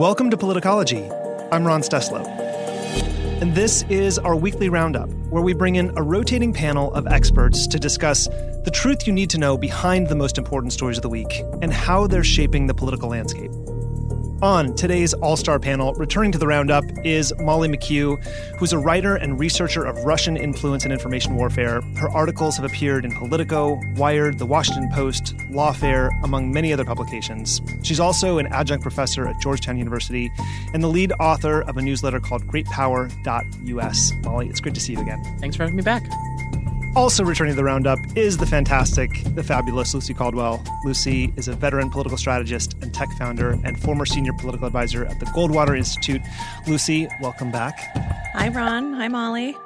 Welcome to Politicology. I'm Ron Steslow. And this is our weekly roundup, where we bring in a rotating panel of experts to discuss the truth you need to know behind the most important stories of the week and how they're shaping the political landscape. On today's All Star panel, returning to the roundup is Molly McKew, who's a writer and researcher of Russian influence and information warfare. Her articles have appeared in Politico, Wired, The Washington Post, Lawfare, among many other publications. She's also an adjunct professor at Georgetown University and the lead author of a newsletter called GreatPower.us. Molly, it's great to see you again. Thanks for having me back. Also returning to the roundup is the fantastic, the fabulous Lucy Caldwell. Lucy is a veteran political strategist and tech founder and former senior political advisor at the Goldwater Institute. Lucy, welcome back. Hi, Ron. Hi, Molly.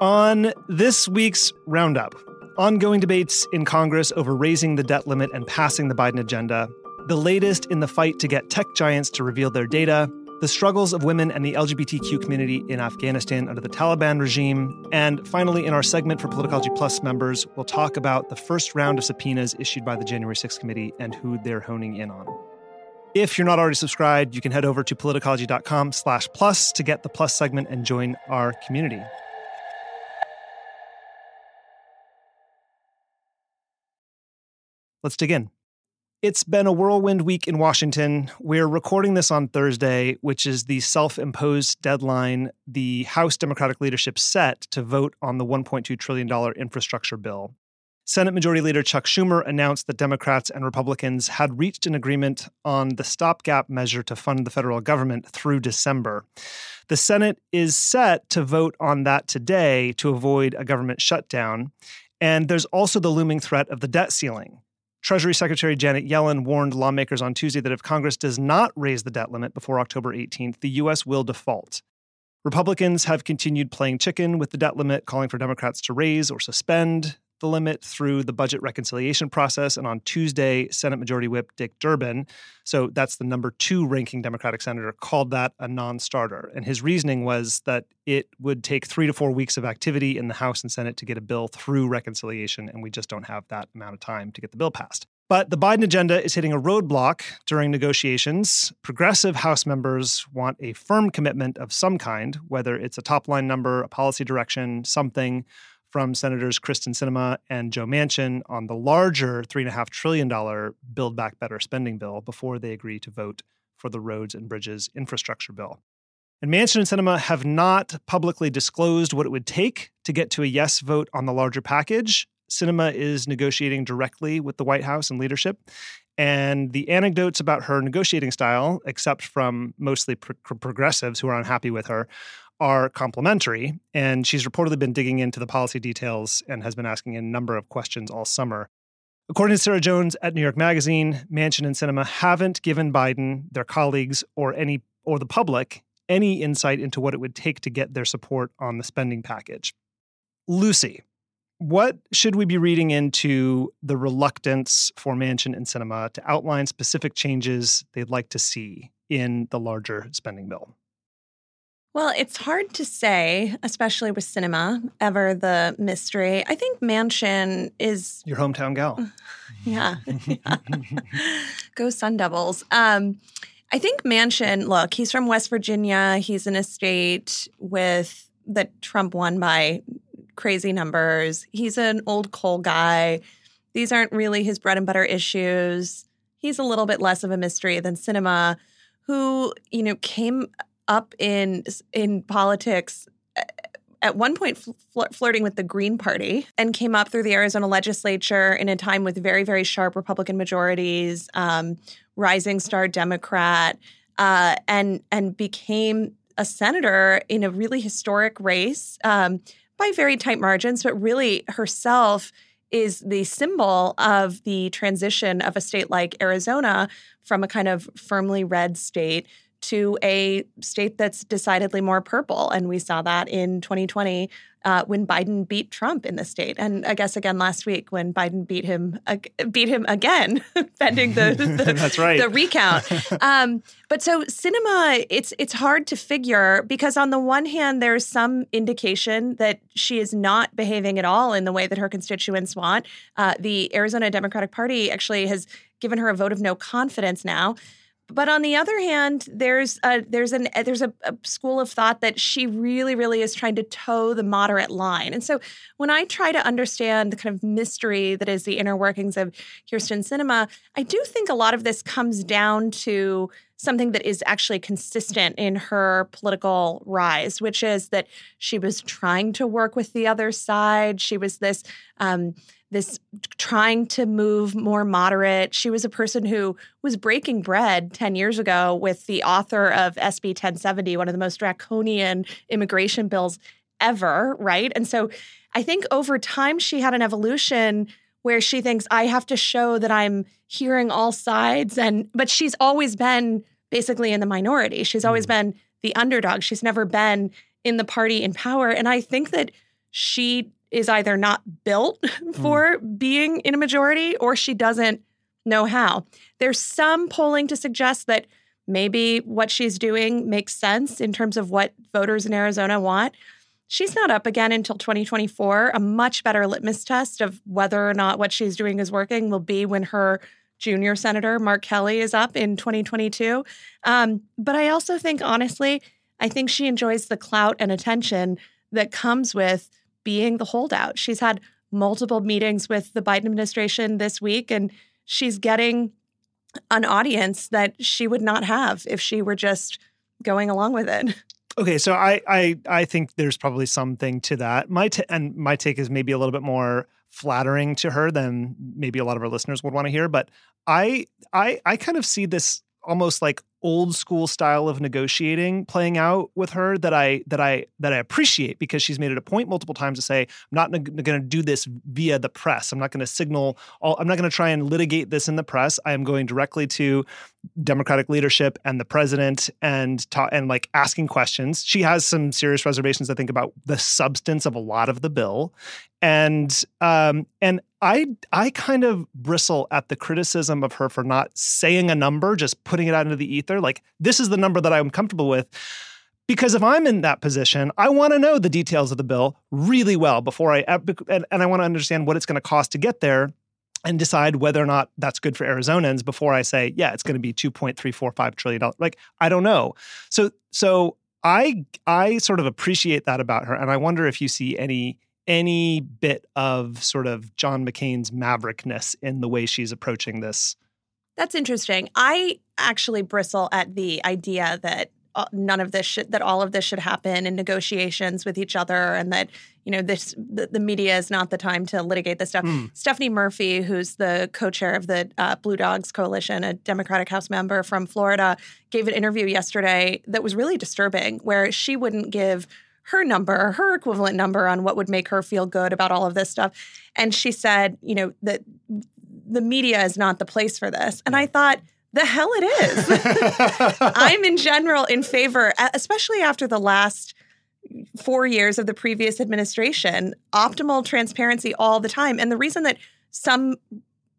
On this week's roundup, ongoing debates in Congress over raising the debt limit and passing the Biden agenda, the latest in the fight to get tech giants to reveal their data, the struggles of women and the LGBTQ community in Afghanistan under the Taliban regime. And finally, in our segment for Politicology Plus members, we'll talk about the first round of subpoenas issued by the January 6th committee and who they're honing in on. If you're not already subscribed, you can head over to politicology.com slash plus to get the plus segment and join our community. Let's dig in. It's been a whirlwind week in Washington. We're recording this on Thursday, which is the self imposed deadline the House Democratic leadership set to vote on the $1.2 trillion infrastructure bill. Senate Majority Leader Chuck Schumer announced that Democrats and Republicans had reached an agreement on the stopgap measure to fund the federal government through December. The Senate is set to vote on that today to avoid a government shutdown. And there's also the looming threat of the debt ceiling. Treasury Secretary Janet Yellen warned lawmakers on Tuesday that if Congress does not raise the debt limit before October 18th, the U.S. will default. Republicans have continued playing chicken with the debt limit, calling for Democrats to raise or suspend the limit through the budget reconciliation process. And on Tuesday, Senate Majority Whip Dick Durbin, so that's the number two ranking Democratic senator, called that a non starter. And his reasoning was that it would take three to four weeks of activity in the House and Senate to get a bill through reconciliation. And we just don't have that amount of time to get the bill passed. But the Biden agenda is hitting a roadblock during negotiations. Progressive House members want a firm commitment of some kind, whether it's a top line number, a policy direction, something from Senators Kyrsten Sinema and Joe Manchin on the larger $3.5 trillion Build Back Better spending bill before they agree to vote for the roads and bridges infrastructure bill. And Manchin and Sinema have not publicly disclosed what it would take to get to a yes vote on the larger package. Sinema is negotiating directly with the White House and leadership. And the anecdotes about her negotiating style, except from mostly pro- progressives who are unhappy with her, are complementary. And she's reportedly been digging into the policy details and has been asking a number of questions all summer. According to Sarah Jones at New York Magazine, Manchin and Sinema haven't given Biden, their colleagues, or any or the public any insight into what it would take to get their support on the spending package. Lucy, what should we be reading into the reluctance for Manchin and Sinema to outline specific changes they'd like to see in the larger spending bill? Well, it's hard to say, especially with Sinema, ever the mystery. I think Manchin is your hometown gal. yeah. yeah. Go Sun Devils. Um, I think Manchin, look, he's from West Virginia. He's in a state with that Trump won by crazy numbers. He's an old coal guy. These aren't really his bread and butter issues. He's a little bit less of a mystery than Sinema, who, you know, came up in in politics at one point fl- flirting with the Green Party and came up through the Arizona legislature in a time with very, very sharp Republican majorities, um, rising star Democrat, uh, and and became a senator in a really historic race um, by very tight margins, but really herself is the symbol of the transition of a state like Arizona from a kind of firmly red state to a state that's decidedly more purple. And we saw that in 2020 uh, when Biden beat Trump in the state, and I guess again last week when Biden beat him uh, beat him again, pending the, the that's right the recount. um, but so Sinema, it's it's hard to figure because on the one hand, there's some indication that she is not behaving at all in the way that her constituents want. Uh, the Arizona Democratic Party actually has given her a vote of no confidence now. But on the other hand, there's a there's an uh, there's a, a, school of thought that she really really is trying to toe the moderate line. And so when I try to understand the kind of mystery that is the inner workings of Kyrsten Sinema, I do think a lot of this comes down to something that is actually consistent in her political rise, which is that she was trying to work with the other side. She was this um, this trying to move more moderate. She was a person who was breaking bread 10 years ago with the author of SB 1070, one of the most draconian immigration bills ever, right? And so I think over time she had an evolution where she thinks I have to show that I'm hearing all sides and but she's always been basically in the minority. She's always mm. been the underdog. She's never been in the party in power and I think that she is either not built for mm. being in a majority or she doesn't know how. There's some polling to suggest that maybe what she's doing makes sense in terms of what voters in Arizona want. She's not up again until 2024. A much better litmus test of whether or not what she's doing is working will be when her junior senator, Mark Kelly, is up in 2022. Um, but I also think, honestly, I think she enjoys the clout and attention that comes with being the holdout. She's had multiple meetings with the Biden administration this week, and she's getting an audience that she would not have if she were just going along with it. Okay, so I I I think there's probably something to that. My t- and my take is maybe a little bit more flattering to her than maybe a lot of our listeners would want to hear, but I I I kind of see this almost like old school style of negotiating playing out with her that I that I that I appreciate because she's made it a point multiple times to say I'm not going to do this via the press. I'm not going to signal all I'm not going to try and litigate this in the press. I am going directly to democratic leadership and the president and ta- and like asking questions. She has some serious reservations I think about the substance of a lot of the bill and um and I I kind of bristle at the criticism of her for not saying a number, just putting it out into the ether. Like this is the number that I'm comfortable with. Because if I'm in that position, I want to know the details of the bill really well before I and, and I want to understand what it's going to cost to get there and decide whether or not that's good for Arizonans before I say, yeah, it's going to be 2.345 trillion dollars. Like I don't know. So so I I sort of appreciate that about her and I wonder if you see any any bit of sort of John McCain's maverickness in the way she's approaching this. That's interesting. I actually bristle at the idea that none of this should that all of this should happen in negotiations with each other and that you know this the, the media is not the time to litigate this stuff mm. stephanie murphy who's the co-chair of the uh, blue dogs coalition a democratic house member from florida gave an interview yesterday that was really disturbing where she wouldn't give her number, her equivalent number on what would make her feel good about all of this stuff. And she said, you know, that the media is not the place for this. And I thought, the hell it is. I'm in general in favor, especially after the last four years of the previous administration, optimal transparency all the time. And the reason that some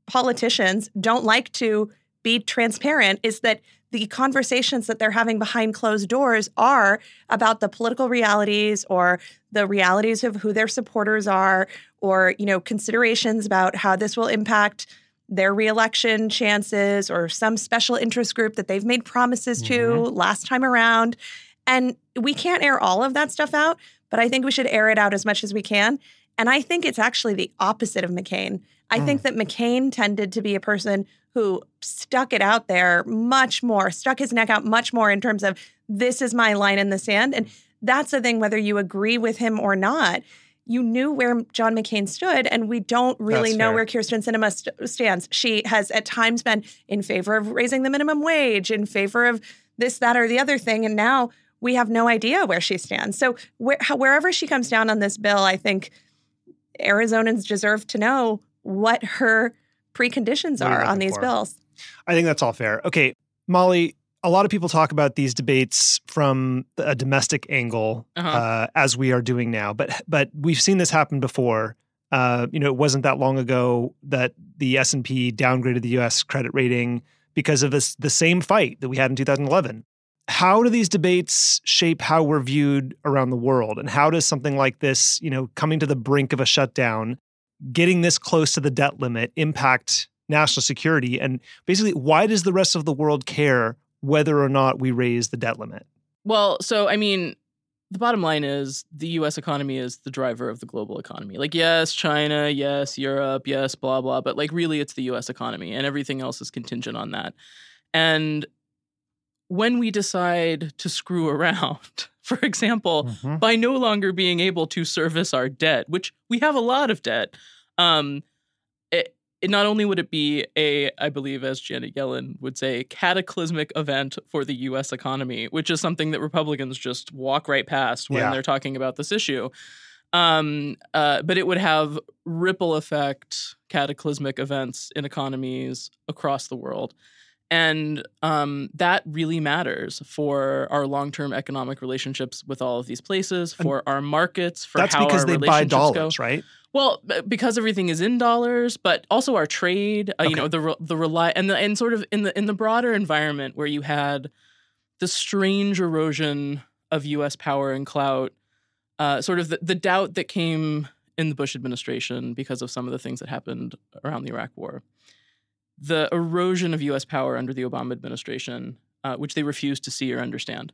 politicians don't like to be transparent is that the conversations that they're having behind closed doors are about the political realities or the realities of who their supporters are or you know considerations about how this will impact their reelection chances or some special interest group that they've made promises to mm-hmm. last time around and we can't air all of that stuff out but i think we should air it out as much as we can and i think it's actually the opposite of mccain i mm. think that mccain tended to be a person who stuck it out there much more, stuck his neck out much more in terms of this is my line in the sand. And that's the thing, whether you agree with him or not. You knew where John McCain stood, and we don't really That's know fair. where Kyrsten Sinema st- stands. She has at times been in favor of raising the minimum wage, in favor of this, that, or the other thing, and now we have no idea where she stands. So where, how, wherever she comes down on this bill, I think Arizonans deserve to know what her preconditions What are on these for? bills. I think that's all fair. Okay, Molly, a lot of people talk about these debates from a domestic angle, Uh-huh. uh, as we are doing now. But but we've seen this happen before. Uh, you know, it wasn't that long ago that the S and P downgraded the U.S. credit rating because of this the same fight that we had in 2011. How do these debates shape how we're viewed around the world, and how does something like this, you know, coming to the brink of a shutdown, getting this close to the debt limit, impact national security? And basically, why does the rest of the world care whether or not we raise the debt limit? Well, so I mean, the bottom line is the US economy is the driver of the global economy. Like, yes, China, yes, Europe, yes, blah, blah, but like, really, it's the US economy and everything else is contingent on that. And when we decide to screw around, for example, by no longer being able to service our debt, which we have a lot of debt, um, it, not only would it be a, I believe, as Janet Yellen would say, cataclysmic event for the U.S. economy, which is something that Republicans just walk right past when Yeah. they're talking about this issue. Um, uh, but it would have ripple effect, cataclysmic events in economies across the world. And um, that really matters for our long-term economic relationships with all of these places, And for our markets, for That's because they buy relationships go. dollars, right? Well, because everything is in dollars, but also our trade, uh, you know, the the rely and the and sort of in the in the broader environment where you had the strange erosion of U.S. power and clout, uh, sort of the, the doubt that came in the Bush administration because of some of the things that happened around the Iraq War, the erosion of U.S. power under the Obama administration, uh, which they refused to see or understand.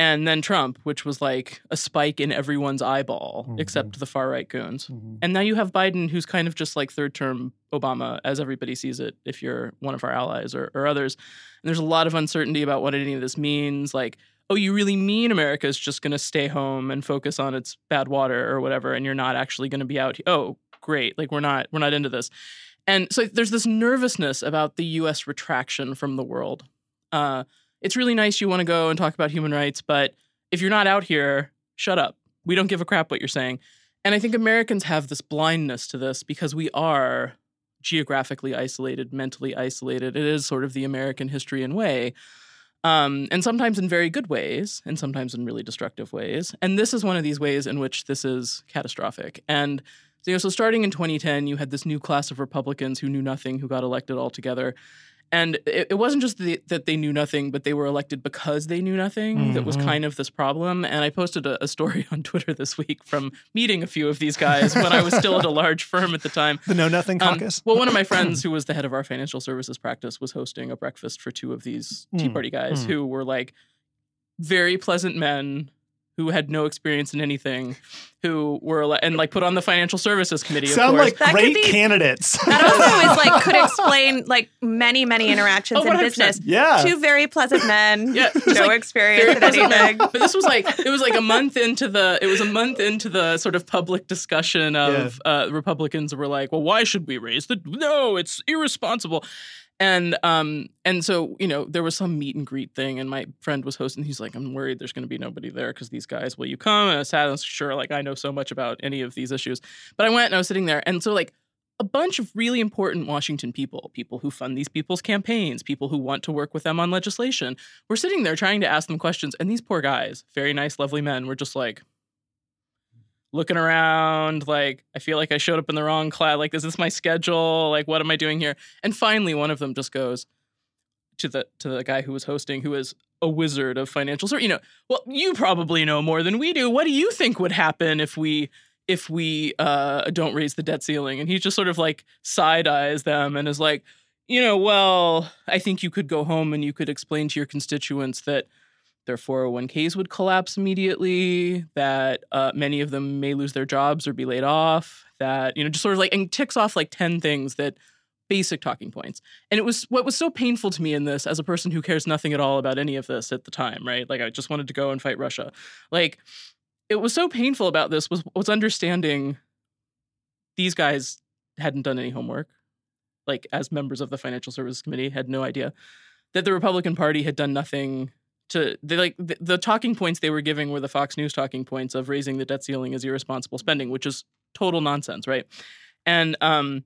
And then Trump, which was like a spike in everyone's eyeball, Mhm. except the far right goons. And now you have Biden, who's kind of just like third term Obama, as everybody sees it, if you're one of our allies or, or others. And there's a lot of uncertainty about what any of this means. Like, oh, you really mean America is just going to stay home and focus on its bad water or whatever, and you're not actually going to be out here. Oh, great. Like, we're not, we're not into this. And so there's this nervousness about the US retraction from the world. Uh, it's really nice you want to go and talk about human rights, but if you're not out here, shut up. We don't give a crap what you're saying. And I think Americans have this blindness to this because we are geographically isolated, mentally isolated. It is sort of the American history and way. Um, and sometimes in very good ways, and sometimes in really destructive ways. And this is one of these ways in which this is catastrophic. And you know, so starting in 2010, you had this new class of Republicans who knew nothing, who got elected altogether. And it, it wasn't just the, that they knew nothing, but they were elected because they knew nothing. That was Mhm. kind of this problem. And I posted a, a story on Twitter this week from meeting a few of these guys when I was still at a large firm at the time. The Know Nothing Um, Caucus? well, one of my friends who was the head of our financial services practice was hosting a breakfast for two of these Tea Mm, Party guys mm. who were like very pleasant men who had no experience in anything, who were ele- and like put on the financial services committee. Of Sound course. like That great be- candidates. That also is like could explain like many many interactions Oh, in business. yeah. Two very pleasant men, Yeah, no like experience in pleasant men. anything. But this was like it was like a month into the it was a month into the sort of public discussion of uh, Republicans were like, well, why should we raise the no? It's irresponsible. And um and so you know there was some meet and greet thing, and my friend was hosting. He's like, I'm worried there's going to be nobody there because these guys. Will you come? And I sat. I was sure, like I know so much about any of these issues, but I went and I was sitting there, and so like a bunch of really important Washington people, people who fund these people's campaigns, people who want to work with them on legislation, were sitting there trying to ask them questions. And these poor guys, very nice, lovely men, were just like looking around, like, I feel like I showed up in the wrong class. Like, is this my schedule? Like, what am I doing here? And finally, one of them just goes to the to the guy who was hosting, who is a wizard of financial service. You know, well, you probably know more than we do. What do you think would happen if we if we uh, don't raise the debt ceiling? And he just sort of like side eyes them and is like, you know, well, I think you could go home and you could explain to your constituents that their 401ks would collapse immediately, that uh, many of them may lose their jobs or be laid off, that, you know, just sort of like, and ticks off like 10 things that basic talking points. And it was what was so painful to me in this as a person who cares nothing at all about any of this at the time, right? Like I just wanted to go and fight Russia. Like it was so painful about this was was understanding these guys hadn't done any homework. Like as members of the Financial Services Committee had no idea that the Republican Party had done nothing to they like the, the talking points they were giving were the Fox News talking points of raising the debt ceiling as irresponsible spending, which is total nonsense, right? And um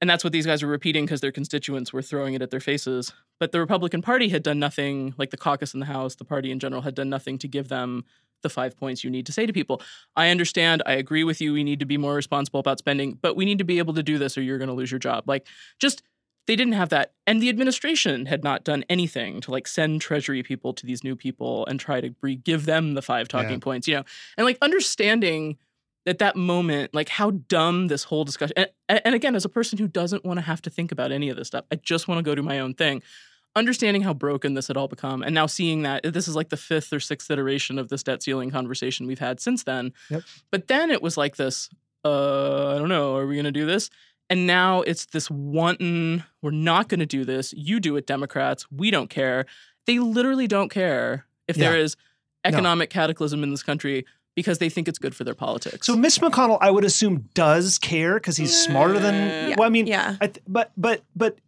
and that's what these guys were repeating because their constituents were throwing it at their faces. But the Republican Party had done nothing, like the caucus in the House, the party in general had done nothing to give them the five points you need to say to people. I understand. I agree with you. We need to be more responsible about spending, but we need to be able to do this or you're going to lose your job. Like, just they didn't have that. And the administration had not done anything to like send treasury people to these new people and try to re- give them the five talking yeah. points, you know, and like understanding at that moment, like how dumb this whole discussion. And, and again, as a person who doesn't want to have to think about any of this stuff, I just want to go do my own thing. Understanding how broken this had all become, and now seeing that this is like the fifth or sixth iteration of this debt ceiling conversation we've had since then. Yep. But then it was like this. Uh, I don't know. Are we going to do this? And now it's this wanton. We're not going to do this. You do it, Democrats. We don't care. They literally don't care if yeah. there is economic no. cataclysm in this country because they think it's good for their politics. So Mitch McConnell, I would assume, does care because he's smarter than. Uh, yeah. Well, I mean, yeah. I th- but but but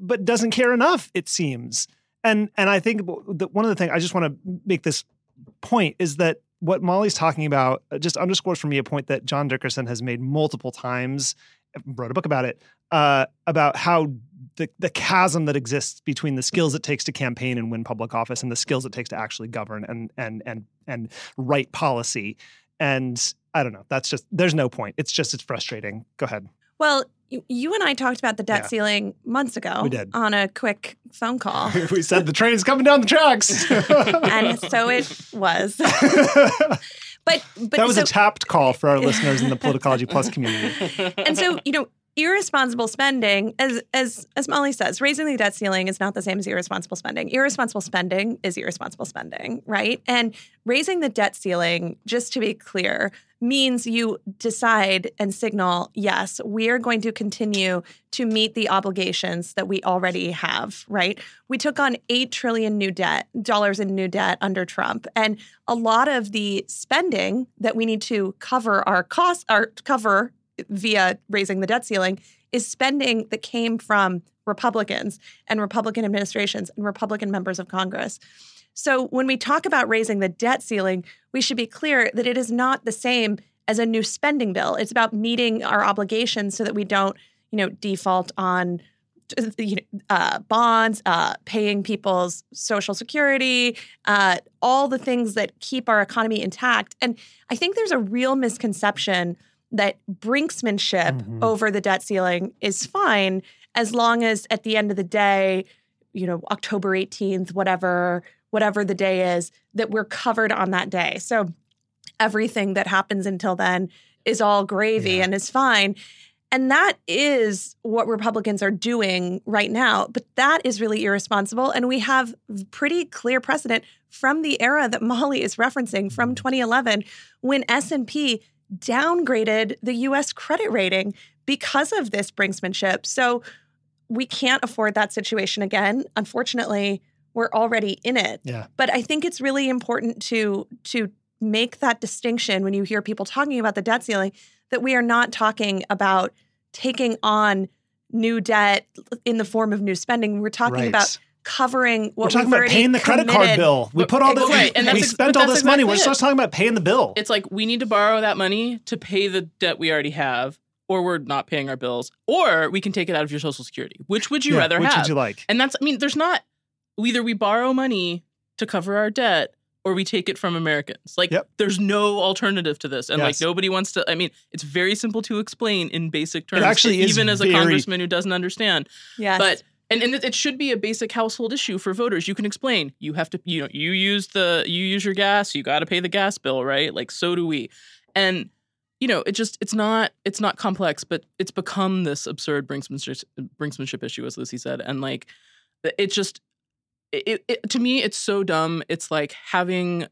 but doesn't care enough. It seems, and and I think that one of the things I just want to make this point is that what Molly's talking about uh, just underscores for me a point that John Dickerson has made multiple times. Wrote a book about it uh, about how the, the chasm that exists between the skills it takes to campaign and win public office and the skills it takes to actually govern and and and and write policy. And I don't know. That's just there's no point. It's just it's frustrating. Go ahead. Well, you, and I talked about the debt yeah. ceiling months ago. We did on a quick phone call. we said the train's coming down the tracks, and so it was. But, but that was so, a tapped call for our listeners in the Politicology Plus community. And so, you know, irresponsible spending, as as as Molly says, raising the debt ceiling is not the same as irresponsible spending. Irresponsible spending is irresponsible spending, right? And raising the debt ceiling, just to be clear, means you decide and signal, yes, we are going to continue to meet the obligations that we already have, right? We took on 8 trillion new debt, dollars in new debt under Trump, and a lot of the spending that we need to cover our costs our cover via raising the debt ceiling is spending that came from Republicans and Republican administrations and Republican members of Congress. So when we talk about raising the debt ceiling, we should be clear that it is not the same as a new spending bill. It's about meeting our obligations so that we don't, you know, default on uh, bonds, uh, paying people's social security, uh, all the things that keep our economy intact. And I think there's a real misconception that brinksmanship mm-hmm. over the debt ceiling is fine as long as at the end of the day, you know, October 18th, whatever, whatever the day is, that we're covered on that day. So everything that happens until then is all gravy yeah. and is fine. And that is what Republicans are doing right now. But that is really irresponsible. And we have pretty clear precedent from the era that Molly is referencing from 2011 mm-hmm. when S&P downgraded the US credit rating because of this brinksmanship. So we can't afford that situation again. Unfortunately, we're already in it. Yeah. But I think it's really important to to make that distinction when you hear people talking about the debt ceiling that we are not talking about taking on new debt in the form of new spending. We're talking right. about covering what we're talking about paying the credit card bill. We put all the right. and we spent all this exactly money. We're just talking about paying the bill. It's like we need to borrow that money to pay the debt we already have, or we're not paying our bills, or we can take it out of your social security. Which would you yeah, rather which have? Which would you like? And that's I mean, there's not either we borrow money to cover our debt or we take it from Americans. Like yep. there's no alternative to this. And yes. like nobody wants to I mean, it's very simple to explain in basic terms. It actually even as very... a congressman who doesn't understand. Yes. But and, and it should be a basic household issue for voters. You can explain. You have to, you know, you use the you use your gas. You got to pay the gas bill, right? Like so do we. And you know, it just it's not it's not complex, but it's become this absurd brinksmanship, brinksmanship issue, as Lucy said, and like it just it, it to me it's so dumb. It's like having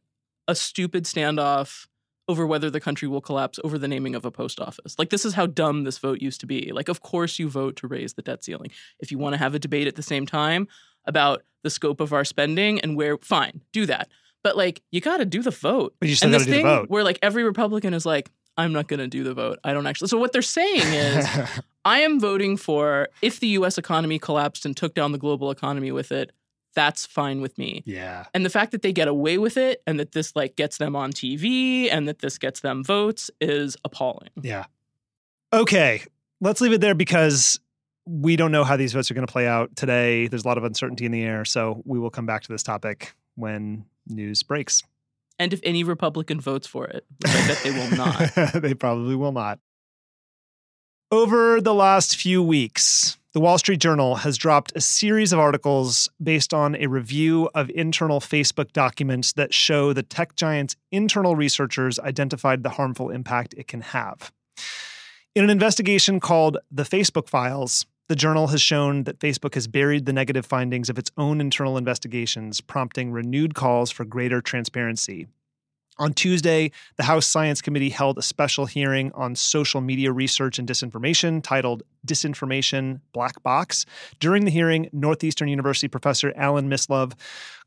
a stupid standoff over whether the country will collapse over the naming of a post office. Like, this is how dumb this vote used to be. Like, of course, you vote to raise the debt ceiling. If you want to have a debate at the same time about the scope of our spending and where, fine, do that. But like, you got to do the vote. But you still and got this to do the thing vote. where like every Republican is like, I'm not going to do the vote. I don't actually. So what they're saying is, I am voting for if the U.S. economy collapsed and took down the global economy with it. That's fine with me. yeah. And the fact that they get away with it and that this like gets them on TV and that this gets them votes is appalling. Yeah. Okay. Let's leave it there because we don't know how these votes are going to play out today. There's a lot of uncertainty in the air. So we will come back to this topic when news breaks. And if any Republican votes for it, I bet they will not. they probably will not. Over the last few weeks, the Wall Street Journal has dropped a series of articles based on a review of internal Facebook documents that show the tech giant's internal researchers identified the harmful impact it can have. In an investigation called The Facebook Files, the journal has shown that Facebook has buried the negative findings of its own internal investigations, prompting renewed calls for greater transparency. On Tuesday, the House Science Committee held a special hearing on social media research and disinformation titled Disinformation Black Box. During the hearing, Northeastern University professor Alan Mislove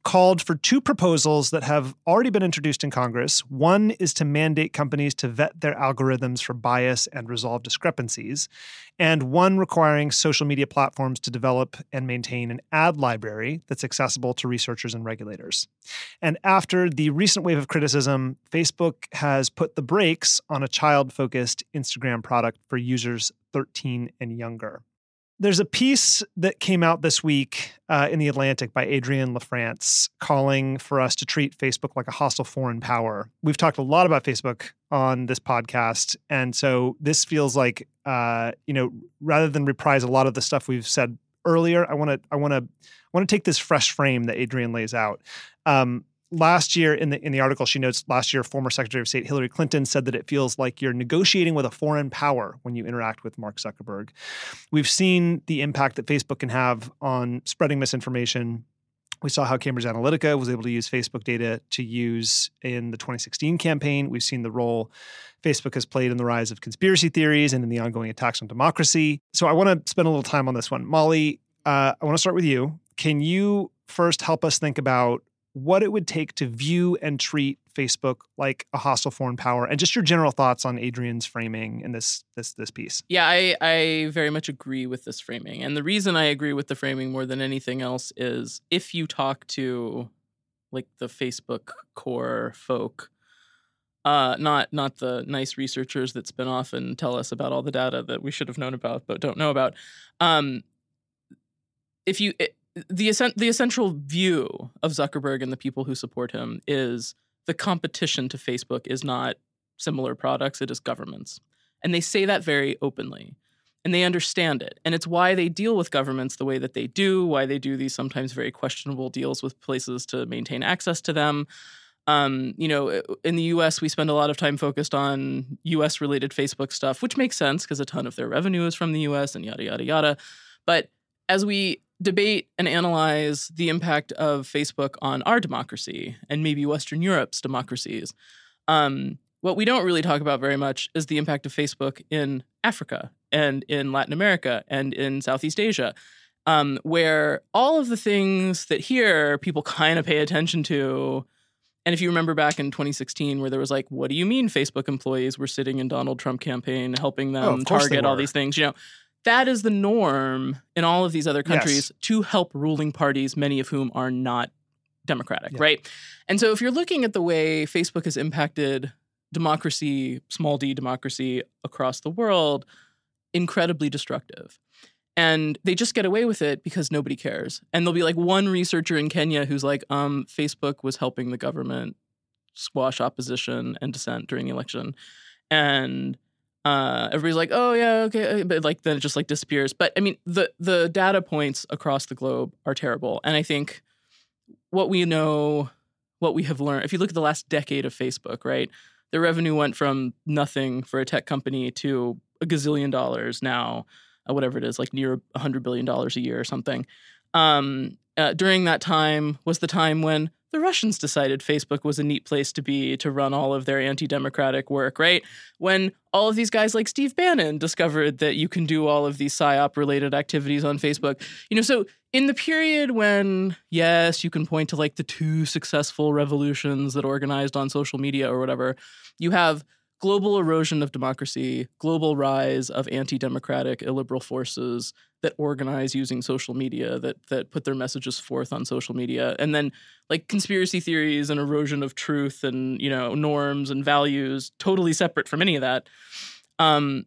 called for two proposals that have already been introduced in Congress. One is to mandate companies to vet their algorithms for bias and resolve discrepancies, and one requiring social media platforms to develop and maintain an ad library that's accessible to researchers and regulators. And after the recent wave of criticism, Facebook has put the brakes on a child focused Instagram product for users 13 and younger. There's a piece that came out this week uh, in The Atlantic by Adrienne LaFrance calling for us to treat Facebook like a hostile foreign power. We've talked a lot about Facebook on this podcast. And so this feels like, uh, you know, rather than reprise a lot of the stuff we've said earlier, I want to, I want to, I want to take this fresh frame that Adrienne lays out. Um, last year in the in the article she notes last year former secretary of state hillary clinton said that it feels like you're negotiating with a foreign power when you interact with mark zuckerberg we've seen the impact that facebook can have on spreading misinformation we saw how Cambridge Analytica was able to use Facebook data to use in the 2016 campaign. We've seen the role Facebook has played in the rise of conspiracy theories and in the ongoing attacks on democracy. So I want to spend a little time on this one. Molly, uh, I want to start with you. Can you first help us think about what it would take to view and treat Facebook like a hostile foreign power, and just your general thoughts on Adrienne's framing in this this this piece. Yeah, I, I very much agree with this framing. And the reason I agree with the framing more than anything else is if you talk to like the Facebook core folk, uh, not not the nice researchers that spin off and tell us about all the data that we should have known about but don't know about. Um, if you the the essential view of Zuckerberg and the people who support him is the competition to Facebook is not similar products; it is governments, and they say that very openly, and they understand it, and it's why they deal with governments the way that they do, why they do these sometimes very questionable deals with places to maintain access to them. Um, you know, in the US, we spend a lot of time focused on US related Facebook stuff, which makes sense because a ton of their revenue is from the US and yada, yada, yada. But as we debate and analyze the impact of Facebook on our democracy and maybe Western Europe's democracies, um, what we don't really talk about very much is the impact of Facebook in Africa and in Latin America and in Southeast Asia. Um, where all of the things that here people kind of pay attention to and if you remember back in 2016, where there was like, what do you mean Facebook employees were sitting in Donald Trump campaign helping them Oh, course they target all these things? You know, that is the norm in all of these other countries to help ruling parties, many of whom are not democratic, Yeah. right? And so if you're looking at the way Facebook has impacted democracy, small d democracy across the world, incredibly destructive. And they just get away with it because nobody cares. And there'll be like one researcher in Kenya who's like, um, Facebook was helping the government squash opposition and dissent during the election. And uh, everybody's like, oh yeah, okay, but like then it just like disappears. But I mean, the the data points across the globe are terrible, and I think what we know, what we have learned, if you look at the last decade of Facebook, right, the revenue went from nothing for a tech company to a gazillion dollars now, uh, whatever it is, like near a hundred billion dollars a year or something. Um, uh, during that time was the time when the Russians decided Facebook was a neat place to be to run all of their anti democratic work, right? When all of these guys like Steve Bannon discovered that you can do all of these PSYOP related activities on Facebook. You know, so in the period when, yes, you can point to like the two successful revolutions that organized on social media or whatever, you have global erosion of democracy, global rise of anti-democratic illiberal forces that organize using social media, that that put their messages forth on social media, and then like conspiracy theories and erosion of truth and you know norms and values, totally separate from any of that. Um,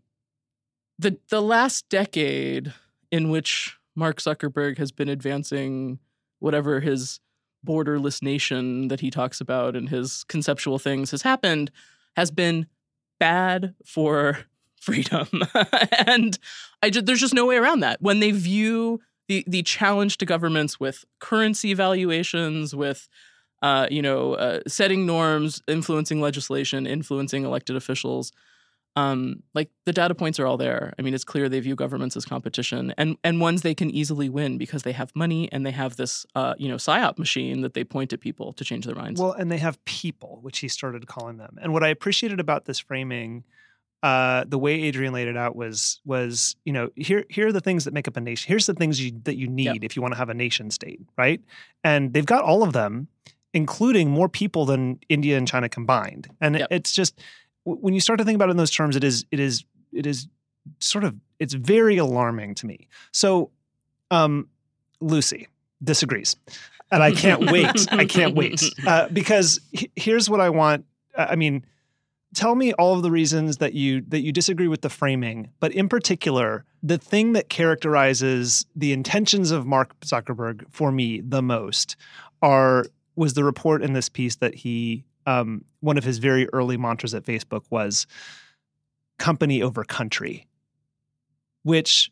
the the last decade in which Mark Zuckerberg has been advancing whatever his borderless nation that he talks about and his conceptual things has happened has been bad for freedom. and I just, there's just no way around that. When they view the the challenge to governments with currency valuations, with uh, you know, uh, setting norms, influencing legislation, influencing elected officials. Um, like the data points are all there. I mean, it's clear they view governments as competition and and ones they can easily win because they have money and they have this uh, you know psyop machine that they point at people to change their minds. Well, and they have people, which he started calling them. And what I appreciated about this framing, uh, the way Adrienne laid it out was was you know here here are the things that make up a nation. Here's the things you, that you need Yep. if you want to have a nation state, right? And they've got all of them, including more people than India and China combined. And Yep. it's just when you start to think about it in those terms, it is it is it is sort of it's very alarming to me. So, um, Lucy disagrees, and I can't wait. I can't wait uh, because he- here's what I want. uh, I mean, tell me all of the reasons that you that you disagree with the framing, but in particular, the thing that characterizes the intentions of Mark Zuckerberg for me the most are was the report in this piece that he um, one of his very early mantras at Facebook was company over country, which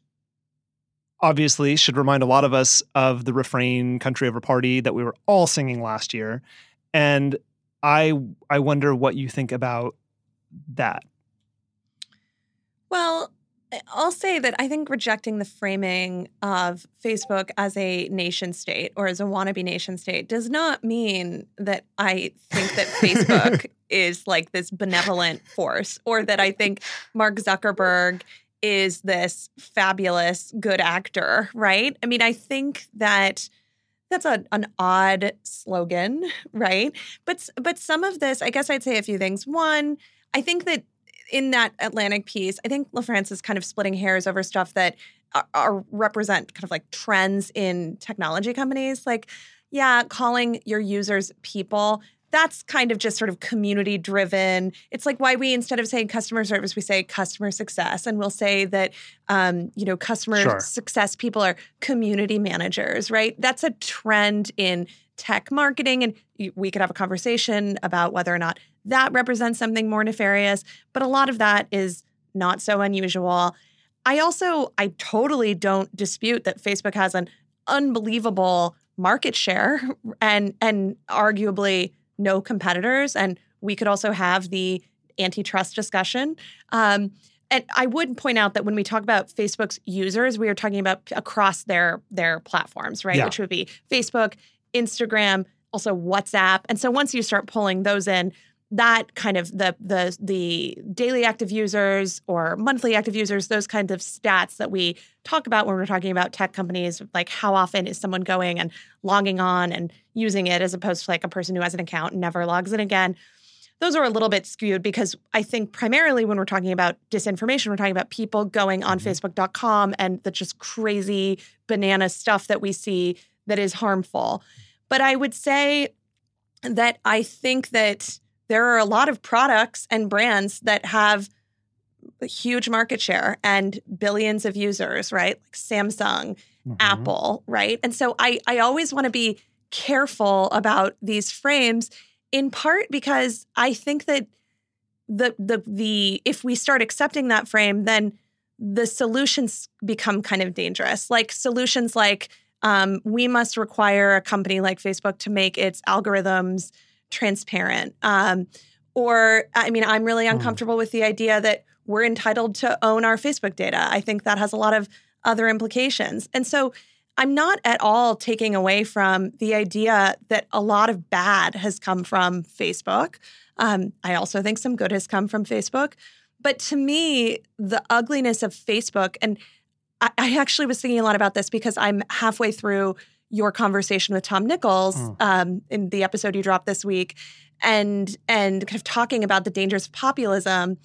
obviously should remind a lot of us of the refrain country over party that we were all singing last year. And I I wonder what you think about that. Well, I'll say that I think rejecting the framing of Facebook as a nation state or as a wannabe nation state does not mean that I think that Facebook is like this benevolent force or that I think Mark Zuckerberg is this fabulous good actor, right? I mean, I think that that's a, an odd slogan, right? But but some of this, I guess I'd say a few things. One, I think that in that Atlantic piece, I think LaFrance is kind of splitting hairs over stuff that are, are represent kind of like trends in technology companies. Like, yeah, calling your users people. That's kind of just sort of community driven. It's like why we instead of saying customer service, we say customer success, and we'll say that um, you know customer Sure. success people are community managers, right? That's a trend in tech marketing, and we could have a conversation about whether or not that represents something more nefarious. But a lot of that is not so unusual. I also, I totally don't dispute that Facebook has an unbelievable market share and and arguably no competitors. And we could also have the antitrust discussion. Um, and I would point out that when we talk about Facebook's users, we are talking about across their their platforms, right? Yeah. Which would be Facebook, Instagram, also WhatsApp. And so once you start pulling those in, that kind of the the the daily active users or monthly active users, those kinds of stats that we talk about when we're talking about tech companies, like how often is someone going and logging on and using it as opposed to like a person who has an account and never logs in again. Those are a little bit skewed because I think primarily when we're talking about disinformation, we're talking about people going on mm-hmm. Facebook.com and the just crazy banana stuff that we see that is harmful. But I would say that I think that there are a lot of products and brands that have a huge market share and billions of users, right? Like Samsung, Mhm. Apple, right? And so I I always want to be careful about these frames in part because I think that the the the if we start accepting that frame then the solutions become kind of dangerous. Like solutions like um, we must require a company like Facebook to make its algorithms transparent. Um, or, I mean, I'm really Hmm. uncomfortable with the idea that we're entitled to own our Facebook data. I think that has a lot of other implications. And so I'm not at all taking away from the idea that a lot of bad has come from Facebook. Um, I also think some good has come from Facebook. But to me, the ugliness of Facebook, and I, I actually was thinking a lot about this because I'm halfway through your conversation with Tom Nichols oh. um, in the episode you dropped this week, and and kind of talking about the dangers of populism.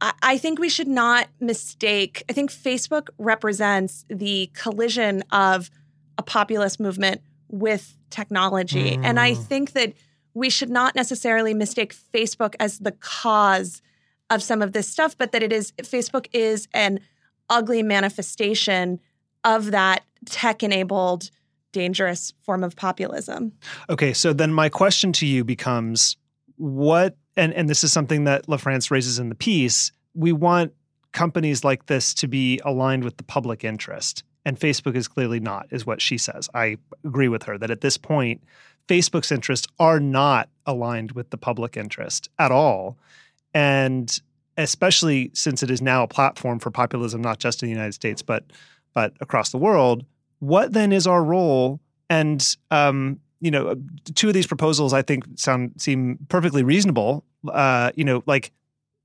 I, I think we should not mistake. I think Facebook represents the collision of a populist movement with technology, mm. and I mm. think that we should not necessarily mistake Facebook as the cause of some of this stuff, but that it is Facebook is an ugly manifestation of that tech enabled dangerous form of populism. Okay, so then my question to you becomes what and and this is something that LaFrance raises in the piece, we want companies like this to be aligned with the public interest. And Facebook is clearly not, is what she says. I agree with her that at this point, Facebook's interests are not aligned with the public interest at all. And especially since it is now a platform for populism, not just in the United States, but but across the world, what then is our role? And um, you know, two of these proposals I think sound seem perfectly reasonable. Uh, you know, like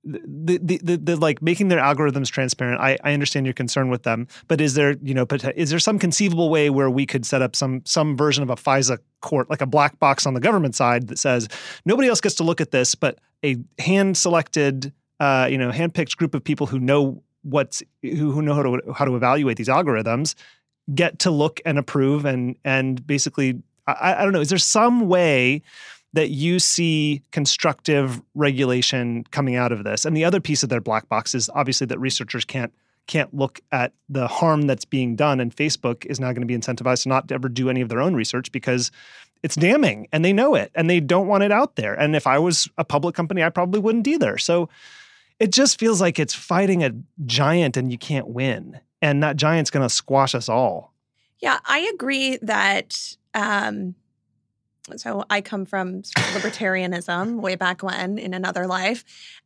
the, the the, the like making their algorithms transparent. I, I understand your concern with them, but is there you know is there some conceivable way where we could set up some some version of a FISA court, like a black box on the government side that says nobody else gets to look at this, but a hand selected, uh, you know, handpicked group of people who know what's who, who know how to how to evaluate these algorithms get to look and approve and and basically I, I don't know. Is there some way? that you see constructive regulation coming out of this. And the other piece of their black box is obviously that researchers can't can't look at the harm that's being done and Facebook is now going to be incentivized to not ever do any of their own research because it's damning and they know it and they don't want it out there. And if I was a public company, I probably wouldn't either. So it just feels like it's fighting a giant and you can't win. And that giant's going to squash us all. Yeah, I agree that um, so I come from libertarianism way back when in another life.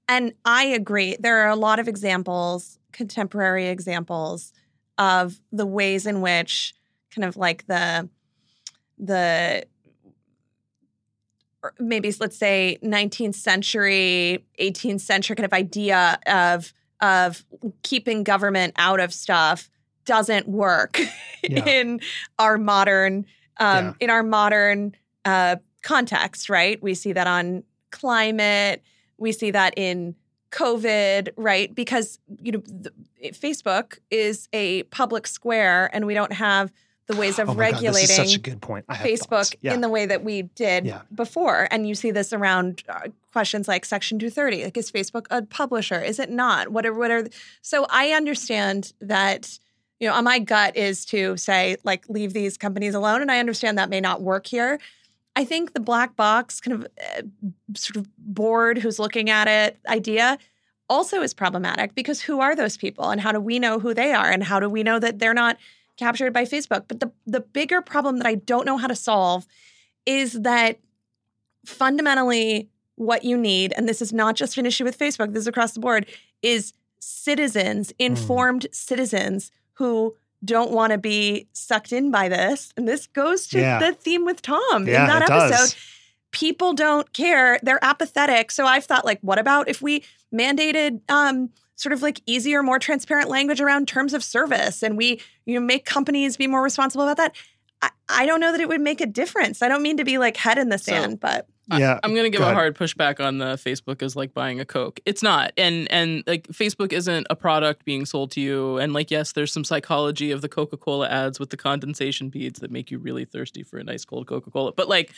And I agree. There are a lot of examples, contemporary examples of the ways in which kind of like the the maybe let's say 19th century 18th century kind of idea of of keeping government out of stuff doesn't work yeah. in our modern um, yeah. in our modern uh, context, right? We see that on climate, we see that in COVID, right? Because you know, the, Facebook is a public square, and we don't have the ways of oh regulating God, such a good point. Facebook yeah. in the way that we did yeah. before. And you see this around uh, questions like Section 230. Like, is Facebook a publisher? Is it not? What are, what are, so I understand that you know, my gut is to say, like, leave these companies alone. And I understand that may not work here. I think the black box kind of uh, sort of board who's looking at it idea also is problematic because who are those people and how do we know who they are and how do we know that they're not captured by Facebook? But the the bigger problem that I don't know how to solve is that fundamentally what you need and this is not just an issue with Facebook, this is across the board is citizens, hmm. informed mm. citizens who don't want to be sucked in by this. And this goes to yeah. the theme with Tom yeah, in that episode. Does. People don't care. They're apathetic. So I've thought, like, what about if we mandated um, sort of like easier, more transparent language around terms of service and we, you know, make companies be more responsible about that? I, I don't know that it would make a difference. I don't mean to be like head in the sand, so, but yeah, I, am gonna give Go a hard pushback on the Facebook is like buying a Coke. It's not, and and like Facebook isn't a product being sold to you. And like yes, there's some psychology of the Coca Cola ads with the condensation beads that make you really thirsty for a nice cold Coca Cola. But like,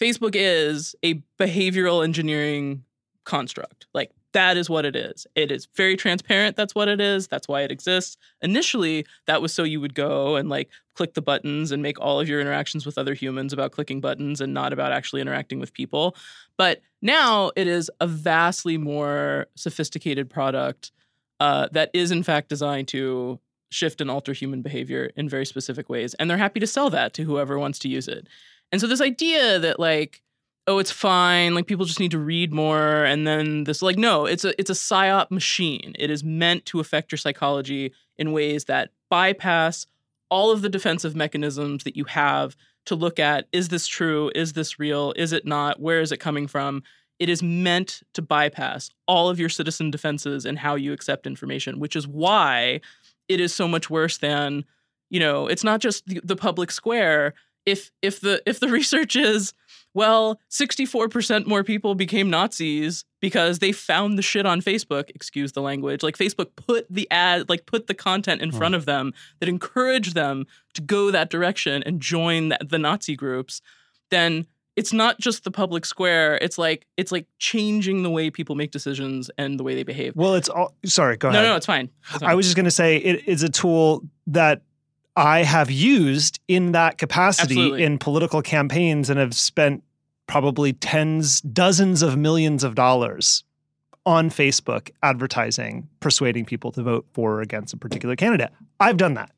Facebook is a behavioral engineering construct. Like that is what it is. It is very transparent. That's what it is. That's why it exists. Initially, that was so you would go and like click the buttons and make all of your interactions with other humans about clicking buttons and not about actually interacting with people. But now it is a vastly more sophisticated product uh, that is, in fact, designed to shift and alter human behavior in very specific ways. And they're happy to sell that to whoever wants to use it. And so, this idea that, like, oh, it's fine. Like people just need to read more, and then this. Like, no, it's a it's a psyop machine. It is meant to affect your psychology in ways that bypass all of the defensive mechanisms that you have to look at is this true? Is this real? Is it not? Where is it coming from? It is meant to bypass all of your citizen defenses and how you accept information, which is why it is so much worse than, you know, it's not just the, the public square. If if the if the research is well, 64% more people became Nazis because they found the shit on Facebook, excuse the language. Like Facebook put the ad, like put the content in hmm. front of them that encouraged them to go that direction and join the, the Nazi groups. Then it's not just the public square. It's like it's like changing the way people make decisions and the way they behave. Well, it's all sorry, go no, ahead. no, it's fine. It's fine. I was just going to say it is a tool that I have used in that capacity Absolutely. in political campaigns and have spent probably tens, dozens of millions of dollars on Facebook advertising, persuading people to vote for or against a particular candidate. I've done that.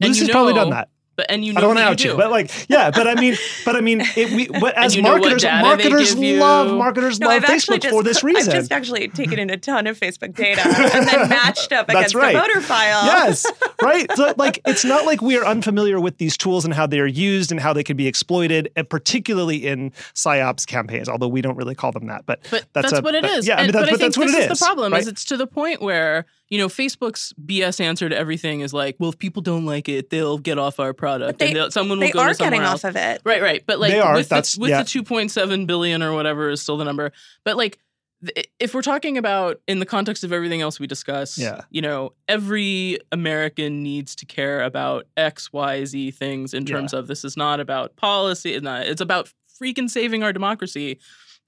And Lucy's you probably done that. But and you know I don't want to out you, do. but like, yeah, but I mean, but I mean, it, we, but as you know what marketers, marketers give you. love marketers No, love I've Facebook just for this reason. I've just actually taken in a ton of Facebook data and then matched up against right. the voter file. yes, right. So, like, it's not like we are unfamiliar with these tools and how they are used and how they can be exploited, and particularly in psyops campaigns. Although we don't really call them that, but But that's, that's, a, what it but- is. Yeah, I mean, that's, but I think that's what this it is is. the problem. right? Is it's to the point where you know Facebook's BS answer to everything is like, well, if people don't like it, they'll get off our product, they- and they'll- someone will They go are to somewhere getting else. off of it. Right, right. But like They are. with, That's- the, with yeah. the 2.7 billion or whatever is still the number. But like th- if we're talking about in the context of everything else we discuss, Yeah. you know, every American needs to care about X, Y, Z things in terms of this is not about policy, it's not- it's about freaking saving our democracy.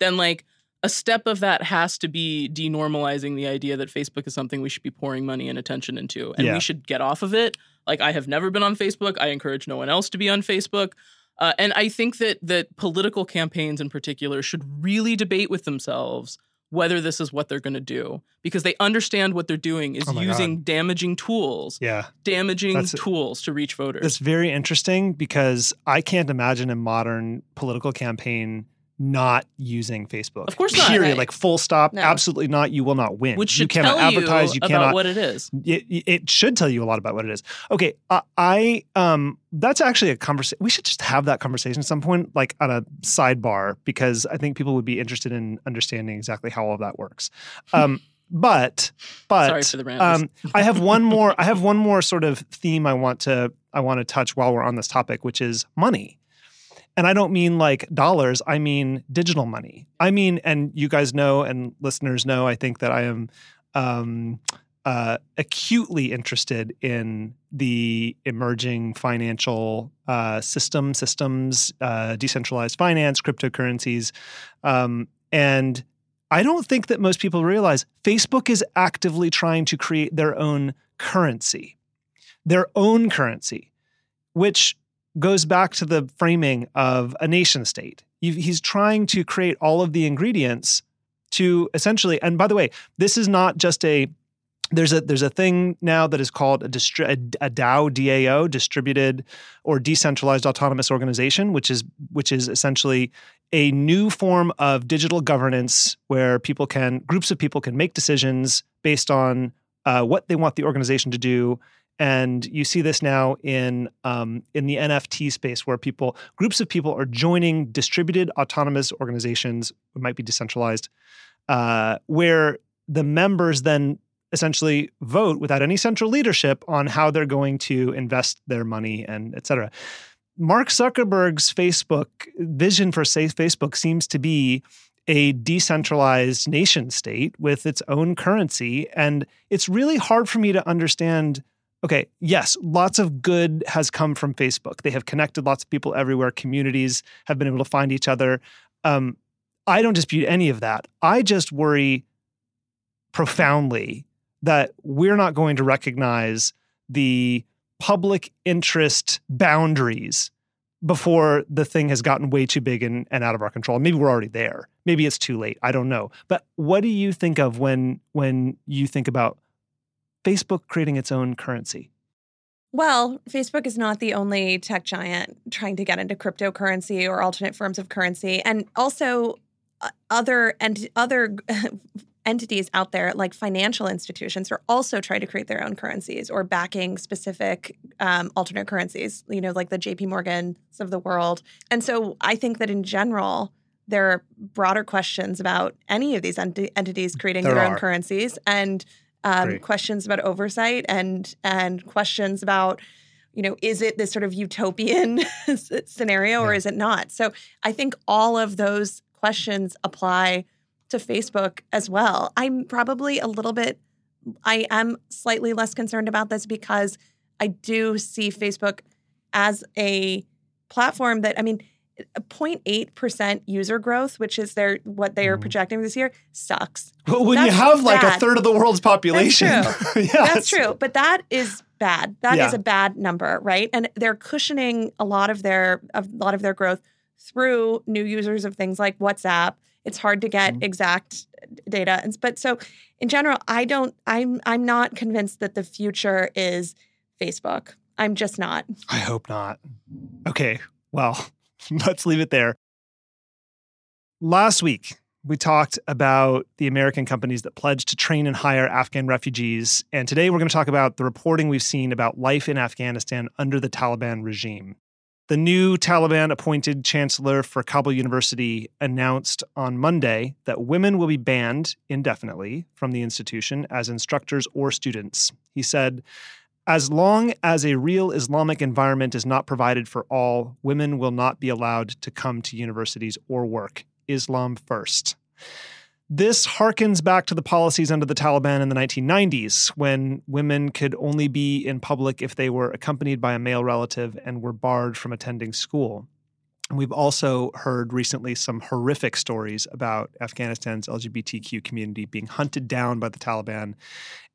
Then like a step of that has to be denormalizing the idea that Facebook is something we should be pouring money and attention into, and Yeah. we should get off of it. Like I have never been on Facebook. I encourage no one else to be on Facebook. Uh, and I think that that political campaigns in particular should really debate with themselves whether this is what they're going to do because they understand what they're doing is Oh using damaging tools, yeah, damaging That's- tools to reach voters. that's very interesting because I can't imagine a modern political campaign not using Facebook. Of course not. Period. Right. Like full stop. No. Absolutely not. You will not win. which you should cannot tell advertise. You, you, cannot about what it is. it, it should tell you a lot about what it is. Okay, uh, I um that's actually a conversation. We should just have that conversation at some point, like on a sidebar, because I think people would be interested in understanding exactly how all of that works. Um, but but Sorry for the rant. um, I have one more. I have one more sort of theme I want to I want to touch while we're on this topic, which is money. And I don't mean like dollars. I mean digital money. I mean, and you guys know, and listeners know. I think that I am um, uh, acutely interested in the emerging financial uh, system, systems, uh, decentralized finance, cryptocurrencies, um, and I don't think that most people realize Facebook is actively trying to create their own currency, their own currency, which goes back to the framing of a nation state. He's trying to create all of the ingredients to essentially, and by the way, this is not just a there's a there's a thing now that is called a, distri- a, DAO DAO distributed or decentralized autonomous organization which is which is essentially a new form of digital governance where people can groups of people can make decisions based on uh, what they want the organization to do and you see this now in um, in the NFT space where people groups of people are joining distributed autonomous organizations it might be decentralized uh, where the members then essentially vote without any central leadership on how they're going to invest their money and et cetera. Mark Zuckerberg's Facebook vision for safe Facebook seems to be a decentralized nation state with its own currency. And it's really hard for me to understand. Okay, yes, lots of good has come from Facebook. They have connected lots of people everywhere. Communities have been able to find each other. Um, I don't dispute any of that. I just worry profoundly that we're not going to recognize the public interest boundaries before the thing has gotten way too big and, and out of our control. Maybe we're already there. Maybe it's too late. I don't know. But what do you think of when when you think about Facebook creating its own currency? Well, Facebook is not the only tech giant trying to get into cryptocurrency or alternate forms of currency, and also uh, other and other entities out there, like financial institutions, are also trying to create their own currencies or backing specific um, alternate currencies, you know, like the JP Morgans of the world. And so I think that in general, there are broader questions about any of these ent- entities creating There their own currencies and um, questions about oversight and and questions about you know is it this sort of utopian scenario or Yeah. is it not? So i think all of those questions apply to facebook as well. I'm probably a little bit i am slightly less concerned about this because i do see facebook as a platform that i mean 0.8% user growth which is their what they are Mhm. projecting this year sucks Well, when you That's have like a third of the world's population, That's true. yeah, That's true, but that is bad. That is Yeah. a bad number, right? And they're cushioning a lot of their a lot of their growth through new users of things like WhatsApp. It's hard to get Mhm. exact data, and but so in general, I don't. I'm I'm not convinced that the future is Facebook. I'm just not. I hope not. Okay, well, let's leave it there. Last week, we talked about the American companies that pledged to train and hire Afghan refugees. And today we're going to talk about the reporting we've seen about life in Afghanistan under the Taliban regime. The new Taliban appointed chancellor for Kabul University announced on Monday that women will be banned indefinitely from the institution as instructors or students. He said, as long as a real Islamic environment is not provided for all, women will not be allowed to come to universities or work. Islam first. This harkens back to the policies under the Taliban in the 1990s, when women could only be in public if they were accompanied by a male relative and were barred from attending school. We've also heard recently some horrific stories about Afghanistan's LGBTQ community being hunted down by the Taliban,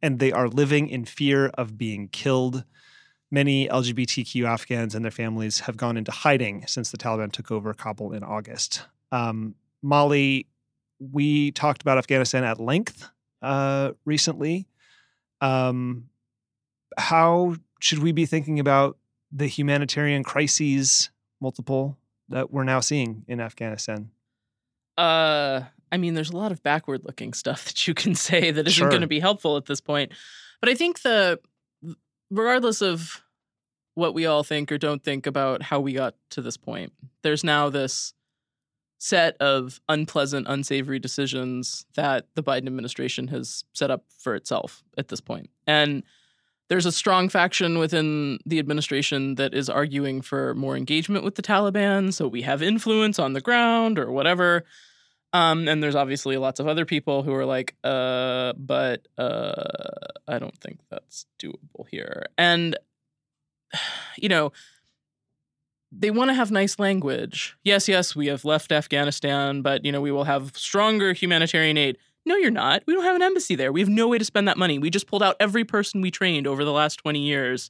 and they are living in fear of being killed. Many LGBTQ Afghans and their families have gone into hiding since the Taliban took over Kabul in August. Um, Molly, we talked about Afghanistan at length uh, recently. Um, how should we be thinking about the humanitarian crises, multiple, that we're now seeing in Afghanistan? Uh, I mean, there's a lot of backward looking stuff that you can say that isn't Sure. going to be helpful at this point. But I think the, regardless of what we all think or don't think about how we got to this point, there's now this set of unpleasant, unsavory decisions that the Biden administration has set up for itself at this point. And there's a strong faction within the administration that is arguing for more engagement with the Taliban, so we have influence on the ground or whatever. Um, and there's obviously lots of other people who are like, uh, but uh, I don't think that's doable here. And, you know, they want to have nice language. Yes, yes, we have left Afghanistan, but, you know, we will have stronger humanitarian aid. No, you're not. We don't have an embassy there. We have no way to spend that money. We just pulled out every person we trained over the last 20 years,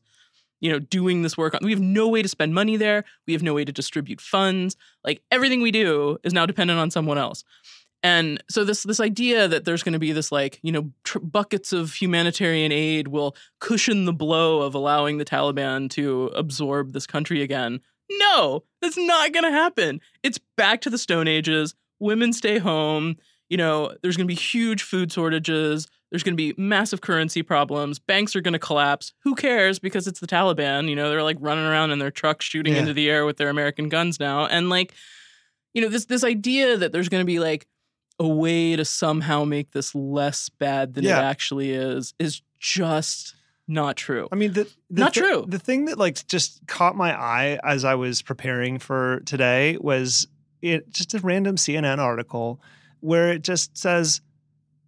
you know, doing this work. We have no way to spend money there. We have no way to distribute funds. Like everything we do is now dependent on someone else. And so this this idea that there's going to be this like you know tr- buckets of humanitarian aid will cushion the blow of allowing the Taliban to absorb this country again. No, that's not going to happen. It's back to the Stone Ages. Women stay home. You know, there's going to be huge food shortages. There's going to be massive currency problems. Banks are going to collapse. Who cares? Because it's the Taliban. You know, they're like running around in their trucks shooting Yeah. into the air with their American guns now. And like, you know, this this idea that there's going to be like a way to somehow make this less bad than Yeah. it actually is is just not true. I mean, the, the Not thi- true. The thing that like just caught my eye as I was preparing for today was it just a random CNN article where it just says,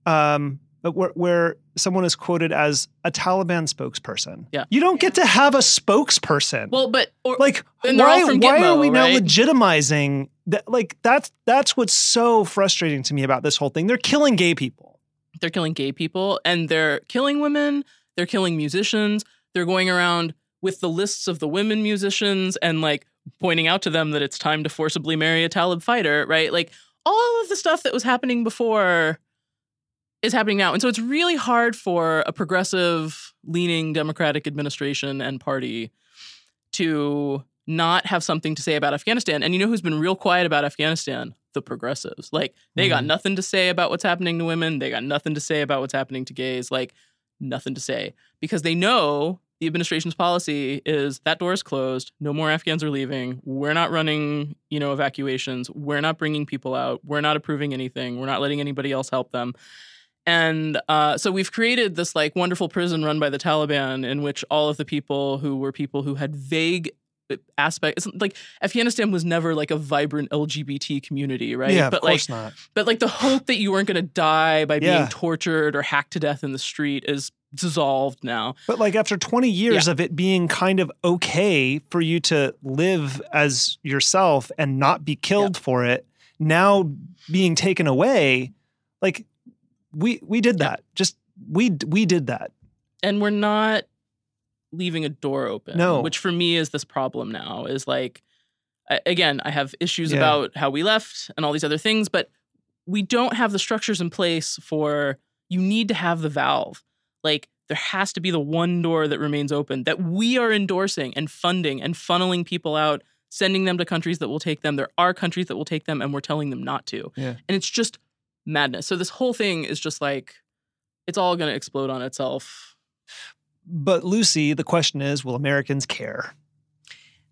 um, where, where someone is quoted as a Taliban spokesperson. Yeah. you don't get to have a spokesperson. Well, but or, like and they're why, from why are Gitmo, we now legitimizing that? Like that's that's what's so frustrating to me about this whole thing. They're killing gay people. they're killing gay people and they're killing women they're killing musicians they're going around with the lists of the women musicians and like pointing out to them that it's time to forcibly marry a talib fighter right like all of the stuff that was happening before is happening now and so it's really hard for a progressive leaning democratic administration and party to not have something to say about afghanistan and you know who's been real quiet about afghanistan the progressives. Like they got Mhm. nothing to say about what's happening to women. They got nothing to say about what's happening to gays. Like nothing to say because they know the administration's policy is that door is closed. No more Afghans are leaving. We're not running, you know, evacuations. We're not bringing people out. We're not approving anything. We're not letting anybody else help them. And uh, so we've created this like wonderful prison run by the Taliban in which all of the people who were people who had vague uh, aspects like Afghanistan was never like a vibrant LGBT community, right? Yeah, of but like course not. but like the hope that you weren't going to die by Yeah. being tortured or hacked to death in the street is dissolved now. But like after 20 years of it being kind of okay for you to live as yourself and not be killed for it, now being taken away, like we we did Yeah. that. Just we we did that. And we're not leaving a door open. No. Which for me is this problem now is like I- again, I have issues Yeah. about how we left and all these other things, but we don't have the structures in place for you need to have the valve. Like there has to be the one door that remains open that we are endorsing and funding and funneling people out, sending them to countries that will take them. There are countries that will take them and we're telling them not to. Yeah. And it's just madness. So this whole thing is just like it's all going to explode on itself. But Lucy, the question is, will Americans care?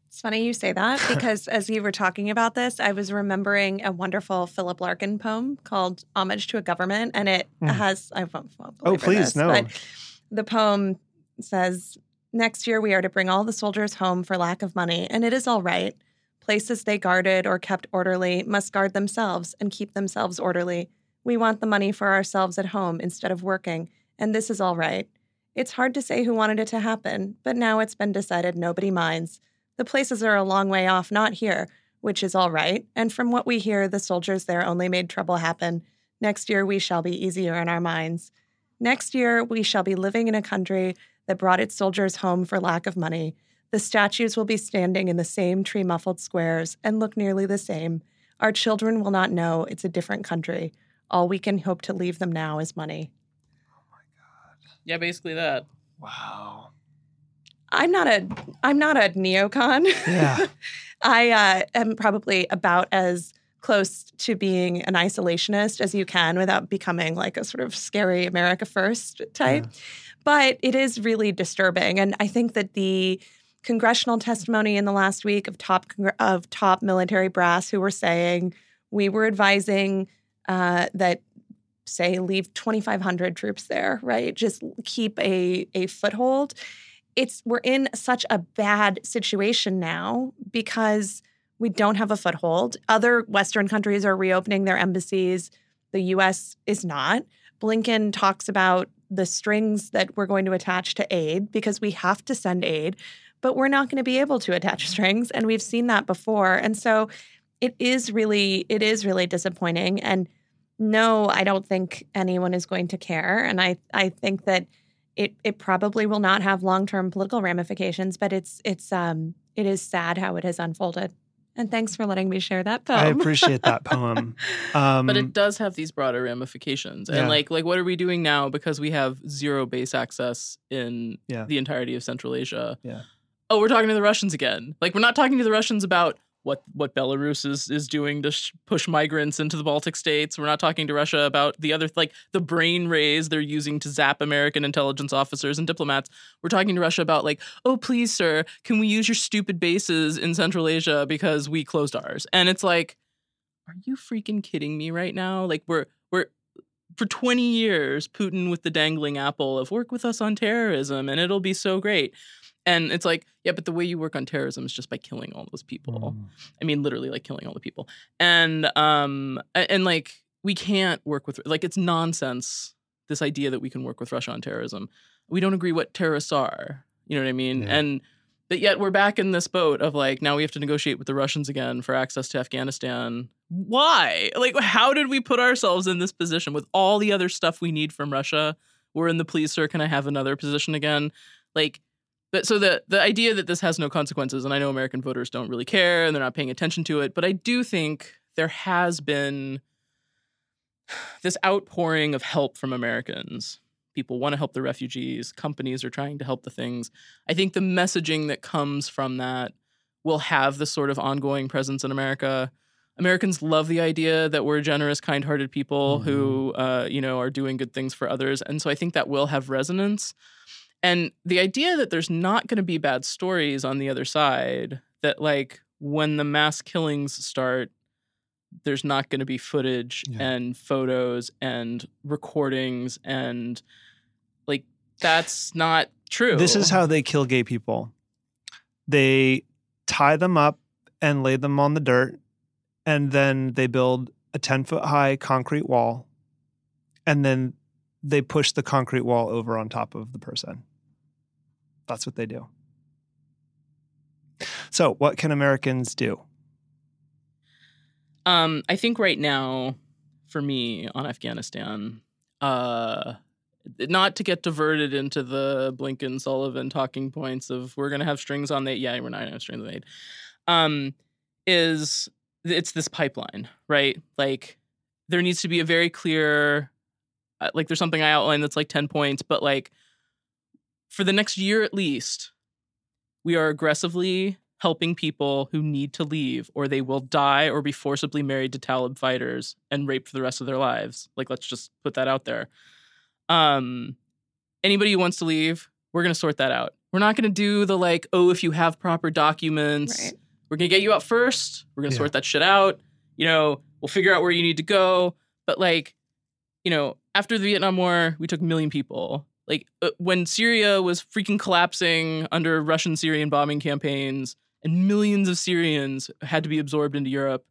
It's funny you say that because as you were talking about this, I was remembering a wonderful Philip Larkin poem called Homage to a Government. And it Mm. has, I won't, won't Oh, please, this, no. But the poem says, Next year we are to bring all the soldiers home for lack of money, and it is all right. Places they guarded or kept orderly must guard themselves and keep themselves orderly. We want the money for ourselves at home instead of working, and this is all right. It's hard to say who wanted it to happen, but now it's been decided nobody minds. The places are a long way off, not here, which is all right. And from what we hear, the soldiers there only made trouble happen. Next year, we shall be easier in our minds. Next year, we shall be living in a country that brought its soldiers home for lack of money. The statues will be standing in the same tree muffled squares and look nearly the same. Our children will not know it's a different country. All we can hope to leave them now is money. Yeah, basically that. Wow. I'm not a I'm not a neocon. Yeah. I uh, am probably about as close to being an isolationist as you can without becoming like a sort of scary America first type. But it is really disturbing, and I think that the congressional testimony in the last week of top congr- of top military brass who were saying we were advising uh, that say leave 2500 troops there right just keep a a foothold it's we're in such a bad situation now because we don't have a foothold. Other Western countries are reopening their embassies. The US is not. Blinken talks about the strings that we're going to attach to aid because we have to send aid, but we're not going to be able to attach strings. And we've seen that before. And so it is really, it is really disappointing. And no, I don't think anyone is going to care. And I, I think that it it probably will not have long term political ramifications, but it's it's um it is sad how it has unfolded. And thanks for letting me share that poem. I appreciate that poem. Um, but it does have these broader ramifications and Yeah. like like what are we doing now because we have zero base access in Yeah. the entirety of central asia Yeah. oh we're talking to the russians again like we're not talking to the russians about what what belarus is is doing to sh- push migrants into the baltic states we're not talking to russia about the other like the brain rays they're using to zap american intelligence officers and diplomats we're talking to russia about like oh please sir can we use your stupid bases in central asia because we closed ours and it's like are you freaking kidding me right now? Like we're we're for 20 years Putin with the dangling apple of work with us on terrorism and it'll be so great. And it's like, yeah, but the way you work on terrorism is just by killing all those people. Mm. I mean literally like killing all the people. And um and like we can't work with like it's nonsense this idea that we can work with Russia on terrorism. We don't agree what terrorists are. You know what I mean? Yeah. And but yet we're back in this boat of like now we have to negotiate with the Russians again for access to Afghanistan. Why? Like how did we put ourselves in this position with all the other stuff we need from Russia? We're in the please sir, can I have another position again? Like but so the the idea that this has no consequences, and I know American voters don't really care and they're not paying attention to it, but I do think there has been this outpouring of help from Americans. People want to help the refugees. Companies are trying to help the things. I think the messaging that comes from that will have the sort of ongoing presence in America. Americans love the idea that we're generous, kind-hearted people Mhm. who, uh, you know, are doing good things for others, and so I think that will have resonance. And the idea that there's not going to be bad stories on the other side, that like when the mass killings start, there's not going to be footage Yeah. and photos and recordings and like that's not true. This is how they kill gay people. They tie them up and lay them on the dirt, and then they build a 10 foot high concrete wall, and then they push the concrete wall over on top of the person. That's what they do. So, what can Americans do? Um, I think right now, for me on Afghanistan, uh, not to get diverted into the Blinken Sullivan talking points of we're gonna have strings on the yeah we're not gonna have strings on the aid, um, is it's this pipeline right? Like there needs to be a very clear, uh, like there's something I outlined that's like ten points, but like for the next year at least, we are aggressively helping people who need to leave or they will die or be forcibly married to Talib fighters and raped for the rest of their lives. Like let's just put that out there. Um anybody who wants to leave, we're going to sort that out. We're not going to do the like, oh, if you have proper documents, Right. we're going to get you out first. We're going to Yeah. sort that shit out. You know, we'll figure out where you need to go. But like, you know, after the Vietnam War, we took a million people. Like uh, when Syria was freaking collapsing under Russian Syrian bombing campaigns, and millions of Syrians had to be absorbed into Europe,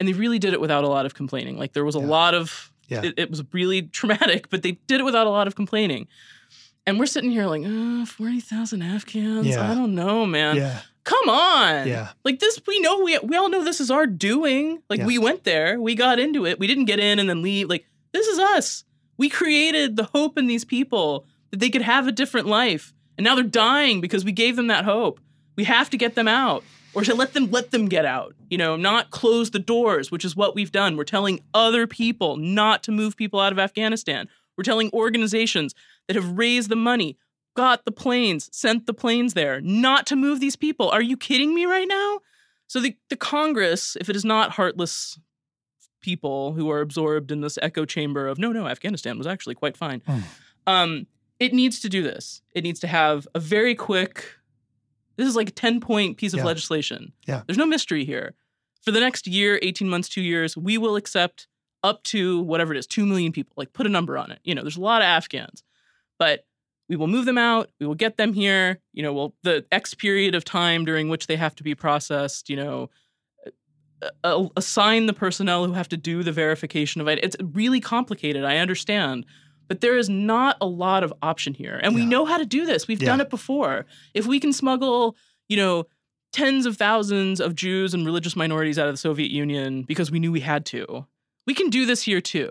and they really did it without a lot of complaining. Like there was a Yeah. lot of, Yeah. it, it was really traumatic, but they did it without a lot of complaining. And we're sitting here like, uh, forty thousand Afghans. Yeah. I don't know, man. yeah. Come on. Yeah. Like this, we know we we all know this is our doing. Like we went there, we got into it. We didn't get in and then leave. Like this is us. We created the hope in these people that they could have a different life. And now they're dying because we gave them that hope. We have to get them out. Or to let them let them get out. You know, not close the doors, which is what we've done. We're telling other people not to move people out of Afghanistan. We're telling organizations that have raised the money, got the planes, sent the planes there, not to move these people. Are you kidding me right now? So the, the Congress, if it is not heartless people who are absorbed in this echo chamber of no, no, Afghanistan was actually quite fine. Hmm. Um, it needs to do this. It needs to have a very quick. This is like a ten point piece of Yeah. legislation. Yeah. There's no mystery here. For the next year, eighteen months, two years, we will accept up to whatever it is, two million people. Like put a number on it. You know, there's a lot of Afghans, but we will move them out. We will get them here. You know, well, the X period of time during which they have to be processed. You know, assign the personnel who have to do the verification of it. It's really complicated. I understand, but there is not a lot of option here, and we know how to do this. We've done it before. If we can smuggle, you know. Tens of thousands of Jews and religious minorities out of the Soviet Union because we knew we had to. We can do this here too.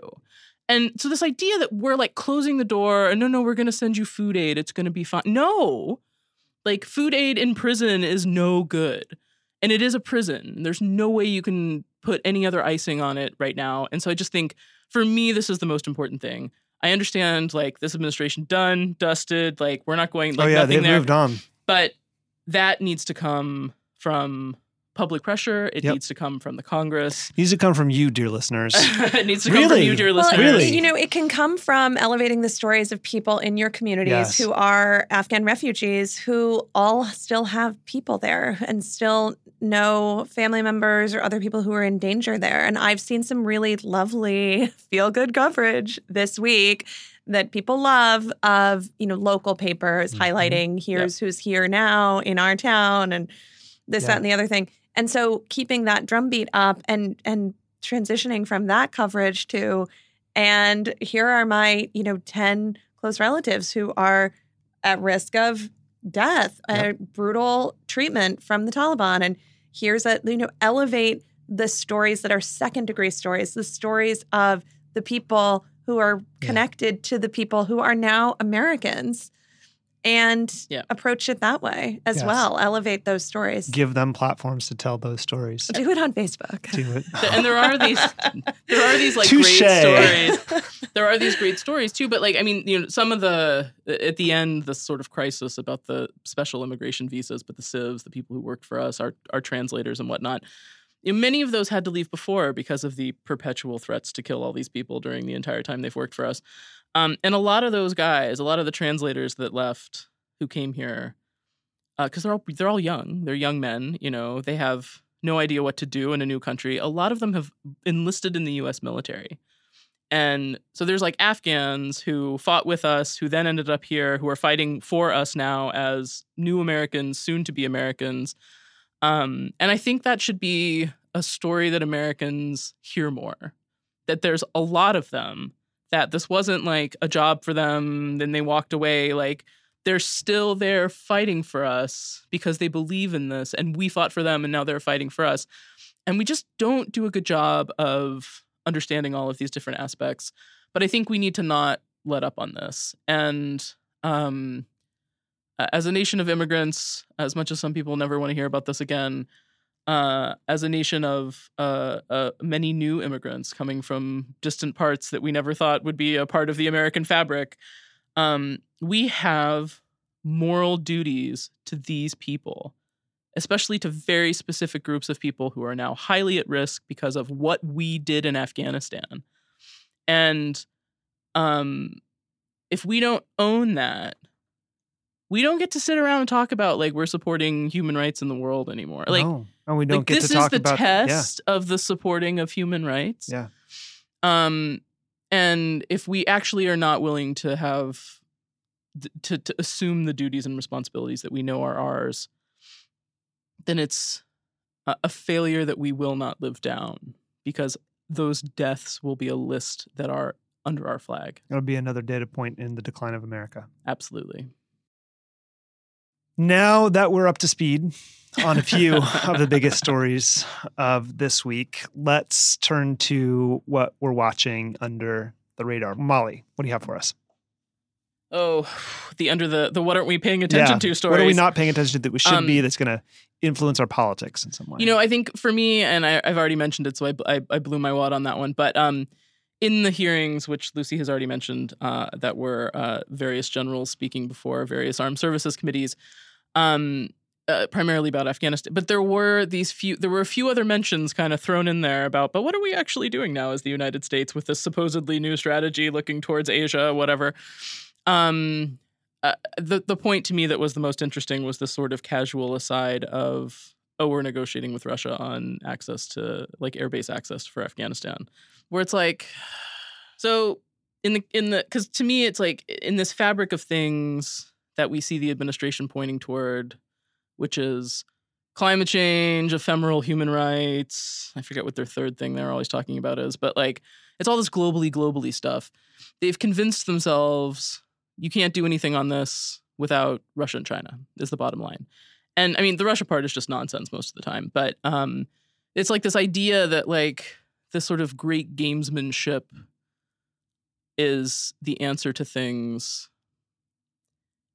And so this idea that we're like closing the door and no, no, we're going to send you food aid. It's going to be fine. No, like food aid in prison is no good. And it is a prison. There's no way you can put any other icing on it right now. And so I just think for me, this is the most important thing. I understand like this administration done, dusted, like we're not going oh, like oh, yeah. nothing They've there. moved on. But that needs to come from public pressure. It Yep. needs to come from the Congress. Needs to come from you, dear listeners. it needs to come from you, dear Well, listeners. Really? you know, it can come from elevating the stories of people in your communities Yes. who are Afghan refugees who all still have people there and still know family members or other people who are in danger there. And I've seen some really lovely feel good coverage this week that people love of, you know, local papers Mhm. highlighting here's who's here now in our town and this, Yeah. that, and the other thing. And so keeping that drumbeat up and and transitioning from that coverage to and here are my, you know, 10 close relatives who are at risk of death, a brutal treatment from the Taliban. And here's a, you know, elevate the stories that are second degree stories, the stories of the people who are Yeah. connected to the people who are now Americans and Yeah. approach it that way as Yes. well. Elevate those stories. Give them platforms to tell those stories. Do it on Facebook. Do it. and there are these there are these like Touche. great stories there are these great stories too but like i mean you know some of the at the end the sort of crisis about the special immigration visas but the SIVs the people who worked for us our our translators and whatnot many of those had to leave before because of the perpetual threats to kill all these people during the entire time they've worked for us. Um, and a lot of those guys, a lot of the translators that left who came here, because uh, they're all they're all young, they're young men. You know, they have no idea what to do in a new country. A lot of them have enlisted in the U.S. military. And so there's like Afghans who fought with us, who then ended up here, who are fighting for us now as new Americans, soon to be Americans. Um, and I think that should be a story that Americans hear more. That there's a lot of them, that this wasn't like a job for them, then they walked away. Like they're still there fighting for us because they believe in this, and we fought for them, and now they're fighting for us. And we just don't do a good job of understanding all of these different aspects. But I think we need to not let up on this. And um, as a nation of immigrants, as much as some people never want to hear about this again, uh, as a nation of uh, uh, many new immigrants coming from distant parts that we never thought would be a part of the American fabric, um, we have moral duties to these people especially to very specific groups of people who are now highly at risk because of what we did in Afghanistan. And um, if we don't own that, we don't get to sit around and talk about like we're supporting human rights in the world anymore. Like, no, no we don't like, get this to talk is the about test yeah. of the supporting of human rights. Yeah. Um, and if we actually are not willing to have to, to assume the duties and responsibilities that we know are ours then it's a failure that we will not live down because those deaths will be a list that are under our flag. It'll be another data point in the decline of America. Absolutely. Now that we're up to speed on a few of the biggest stories of this week, let's turn to what we're watching under the radar. Molly, what do you have for us? Oh, the under the the what aren't we paying attention yeah. to stories? What are we not paying attention to that we should um, be that's going to influence our politics in some way? You know, I think for me, and I, have already mentioned it, so I, I, I blew my wad on that one. But um, in the hearings, which Lucy has already mentioned, uh, that were uh, various generals speaking before various armed services committees, um, uh, primarily about Afghanistan. But there were these few, there were a few other mentions kind of thrown in there about, but what are we actually doing now as the United States with this supposedly new strategy looking towards Asia, whatever. Um, uh, the the point to me that was the most interesting was the sort of casual aside of oh we're negotiating with Russia on access to like airbase access for Afghanistan, where it's like so in the in the because to me it's like in this fabric of things that we see the administration pointing toward, which is climate change, ephemeral human rights. I forget what their third thing they're always talking about is, but like it's all this globally, globally stuff. They've convinced themselves you can't do anything on this without Russia and China, is the bottom line. And I mean, the Russia part is just nonsense most of the time, but um, it's like this idea that like this sort of great gamesmanship is the answer to things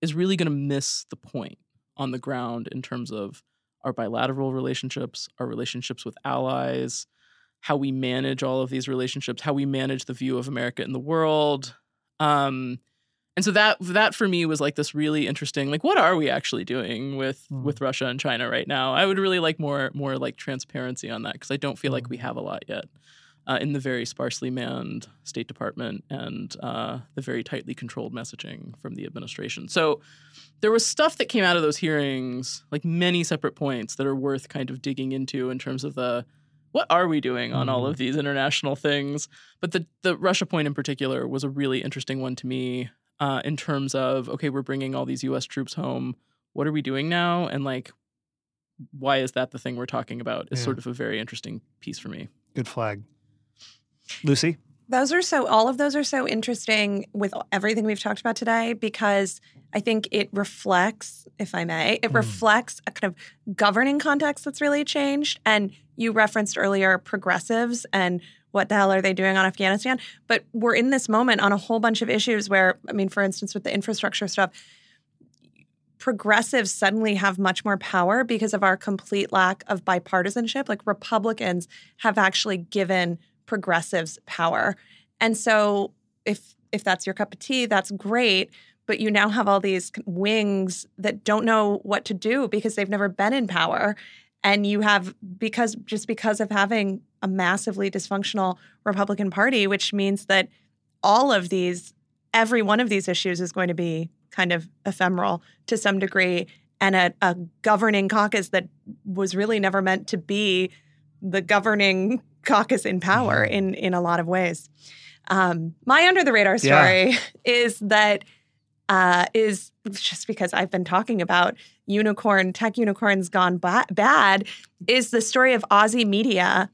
is really going to miss the point on the ground in terms of our bilateral relationships, our relationships with allies, how we manage all of these relationships, how we manage the view of America in the world. Um, and so that that for me was like this really interesting like what are we actually doing with mm. with Russia and China right now I would really like more more like transparency on that because I don't feel mm. like we hmm. have a lot yet uh, in the very sparsely manned State Department and uh, the very tightly controlled messaging from the administration so there was stuff that came out of those hearings like many separate points that are worth kind of digging into in terms of the what are we doing on mm. all of hmm. these international things but the the Russia point in particular was a really interesting one to me uh, in terms of okay, we're bringing all these U.S. troops home. What are we doing now? And like, why is that the thing we're talking about? Is yeah. sort of a very interesting piece for me. Good flag, Lucy. Those are so, all of those are so interesting with everything we've talked about today because I think it reflects, if I may, it mm. reflects a kind of governing context that's really changed. And you referenced earlier progressives and what the hell are they doing on Afghanistan? But we're in this moment on a whole bunch of issues where, I mean, for instance, with the infrastructure stuff, progressives suddenly have much more power because of our complete lack of bipartisanship. Like Republicans have actually given progressives power. And so if if that's your cup of tea, that's great. But you now have all these wings that don't know what to do because they've never been in power. And you have because just because of having a massively dysfunctional Republican Party, which means that all of these, every one of these issues is going to be kind of ephemeral to some degree, and a, a governing caucus that was really never meant to be the governing caucus in power mm-hmm. in in a lot of ways. Um, my under the radar story yeah. is that uh, is just because I've been talking about unicorn tech unicorns gone ba- bad is the story of Ozy Media,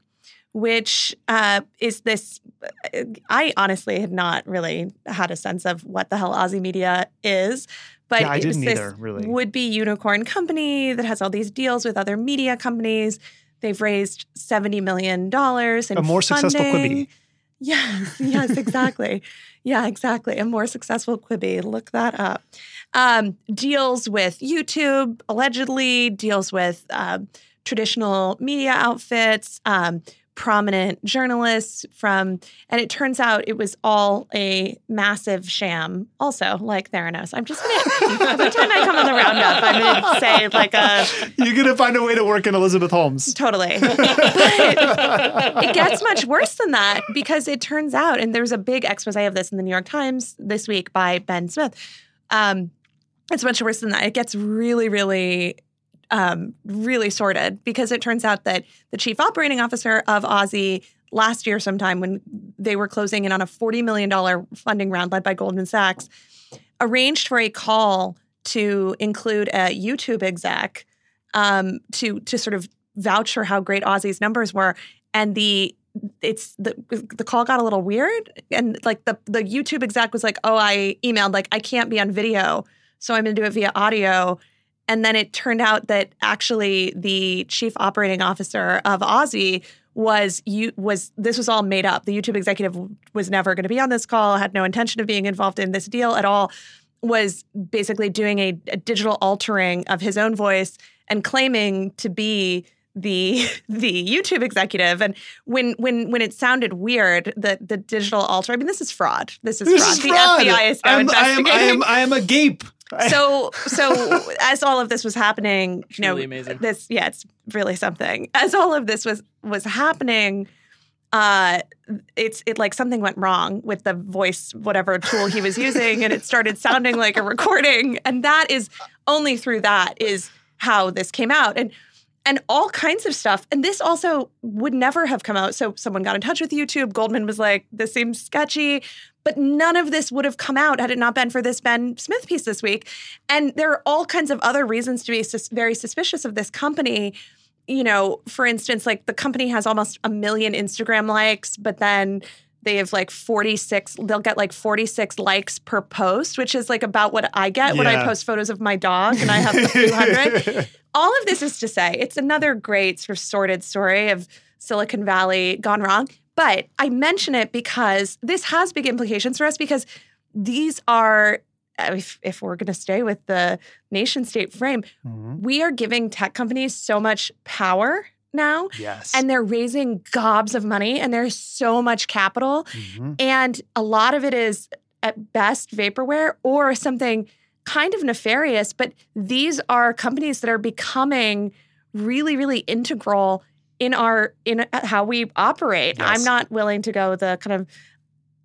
which uh, is this. I honestly had not really had a sense of what the hell Ozy Media is. But yeah, I didn't either, really. Would be unicorn company that has all these deals with other media companies. They've raised $70 million in A more funding. successful Quibi. Yes, yes, exactly. yeah, exactly. A more successful Quibi. Look that up. Um, deals with YouTube, allegedly, deals with uh, traditional media outfits, um, prominent journalists from, and it turns out it was all a massive sham, also, like Theranos. I'm just gonna, every time I come on the roundup, I'm gonna say like a. You're gonna find a way to work in Elizabeth Holmes. Totally. but it gets much worse than that because it turns out, and there's a big expose of this in the New York Times this week by Ben Smith. Um, it's much worse than that. It gets really, really um, really sorted because it turns out that the chief operating officer of Ozy last year, sometime when they were closing in on a $40 million funding round led by Goldman Sachs, arranged for a call to include a YouTube exec um, to to sort of vouch for how great Ozy's numbers were. And the it's the the call got a little weird, and like the the YouTube exec was like, "Oh, I emailed like I can't be on video, so I'm going to do it via audio." And then it turned out that actually the chief operating officer of Ozy was you was this was all made up. The YouTube executive was never going to be on this call, had no intention of being involved in this deal at all, was basically doing a, a digital altering of his own voice and claiming to be the the YouTube executive. And when when when it sounded weird the the digital alter I mean this is fraud. This is this fraud. is the fraud. FBI is now I'm, investigating I am, I am, I am a gape so so as all of this was happening you know really amazing. this yeah it's really something as all of this was was happening uh it's it like something went wrong with the voice whatever tool he was using and it started sounding like a recording and that is only through that is how this came out and and all kinds of stuff. And this also would never have come out. So someone got in touch with YouTube. Goldman was like, this seems sketchy. But none of this would have come out had it not been for this Ben Smith piece this week. And there are all kinds of other reasons to be sus- very suspicious of this company. You know, for instance, like the company has almost a million Instagram likes, but then they have like 46 they'll get like 46 likes per post which is like about what i get yeah. when i post photos of my dog and i have a few hundred all of this is to say it's another great sort of sordid story of silicon valley gone wrong but i mention it because this has big implications for us because these are if, if we're going to stay with the nation state frame mm-hmm. we are giving tech companies so much power now. Yes. And they're raising gobs of money and there's so much capital. Mm-hmm. And a lot of it is at best vaporware or something kind of nefarious. But these are companies that are becoming really, really integral in our in how we operate. Yes. I'm not willing to go the kind of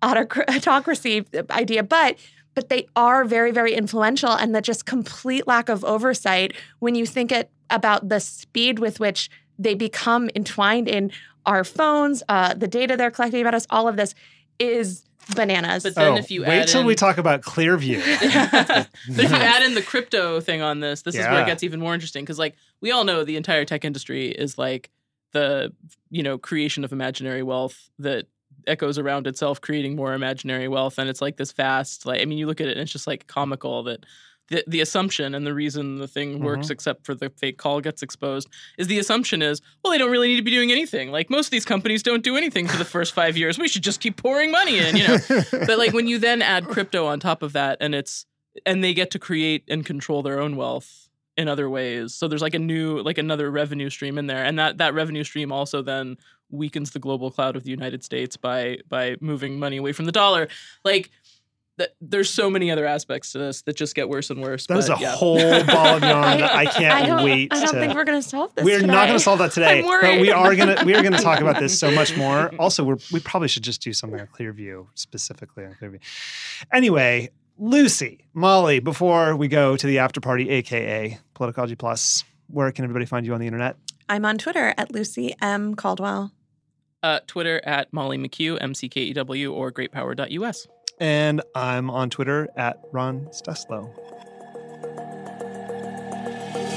autocracy idea, but but they are very, very influential and the just complete lack of oversight when you think it about the speed with which they become entwined in our phones, uh, the data they're collecting about us, all of this is bananas. But then oh, if you wait till in, we talk about Clearview. but if you add in the crypto thing on this, this yeah. is where it gets even more interesting because like we all know the entire tech industry is like the you know creation of imaginary wealth that echoes around itself creating more imaginary wealth. And it's like this fast like i mean you look at it and it's just like comical that the, the assumption and the reason the thing works mm-hmm. except for the fake call gets exposed is the assumption is well they don't really need to be doing anything. Like most of these companies don't do anything for the first five years. We should just keep pouring money in you know? But like when you then add crypto on top of that and it's and they get to create and control their own wealth in other ways so there's like a new like another revenue stream in there and that that revenue stream also then weakens the global cloud of the united states by by moving money away from the dollar like that there's so many other aspects to this that just get worse and worse. That is a yeah. whole ball of yarn that I can't I wait. I don't to, think we're going to solve this. We're today. not going to solve that today, I'm but we are going to we are going to talk about this so much more. Also, we're, we probably should just do something on Clearview specifically on Clearview. Anyway, Lucy, Molly, before we go to the after party, aka Politicology Plus, where can everybody find you on the internet? I'm on Twitter at Lucy M. Caldwell. Uh, Twitter at Molly McKew, M C K E W, or greatpower.us. And I'm on Twitter at Ron Steslow.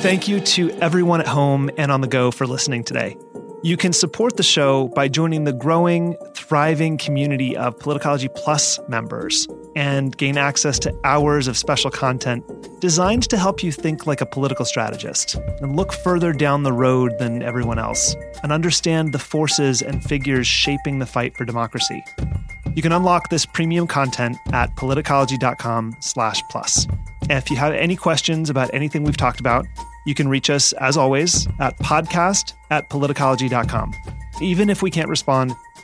Thank you to everyone at home and on the go for listening today. You can support the show by joining the growing, thriving community of Politicology Plus members and gain access to hours of special content designed to help you think like a political strategist and look further down the road than everyone else and understand the forces and figures shaping the fight for democracy. You can unlock this premium content at politicology.com slash plus. And if you have any questions about anything we've talked about, you can reach us, as always, at podcast at politicology.com. Even if we can't respond,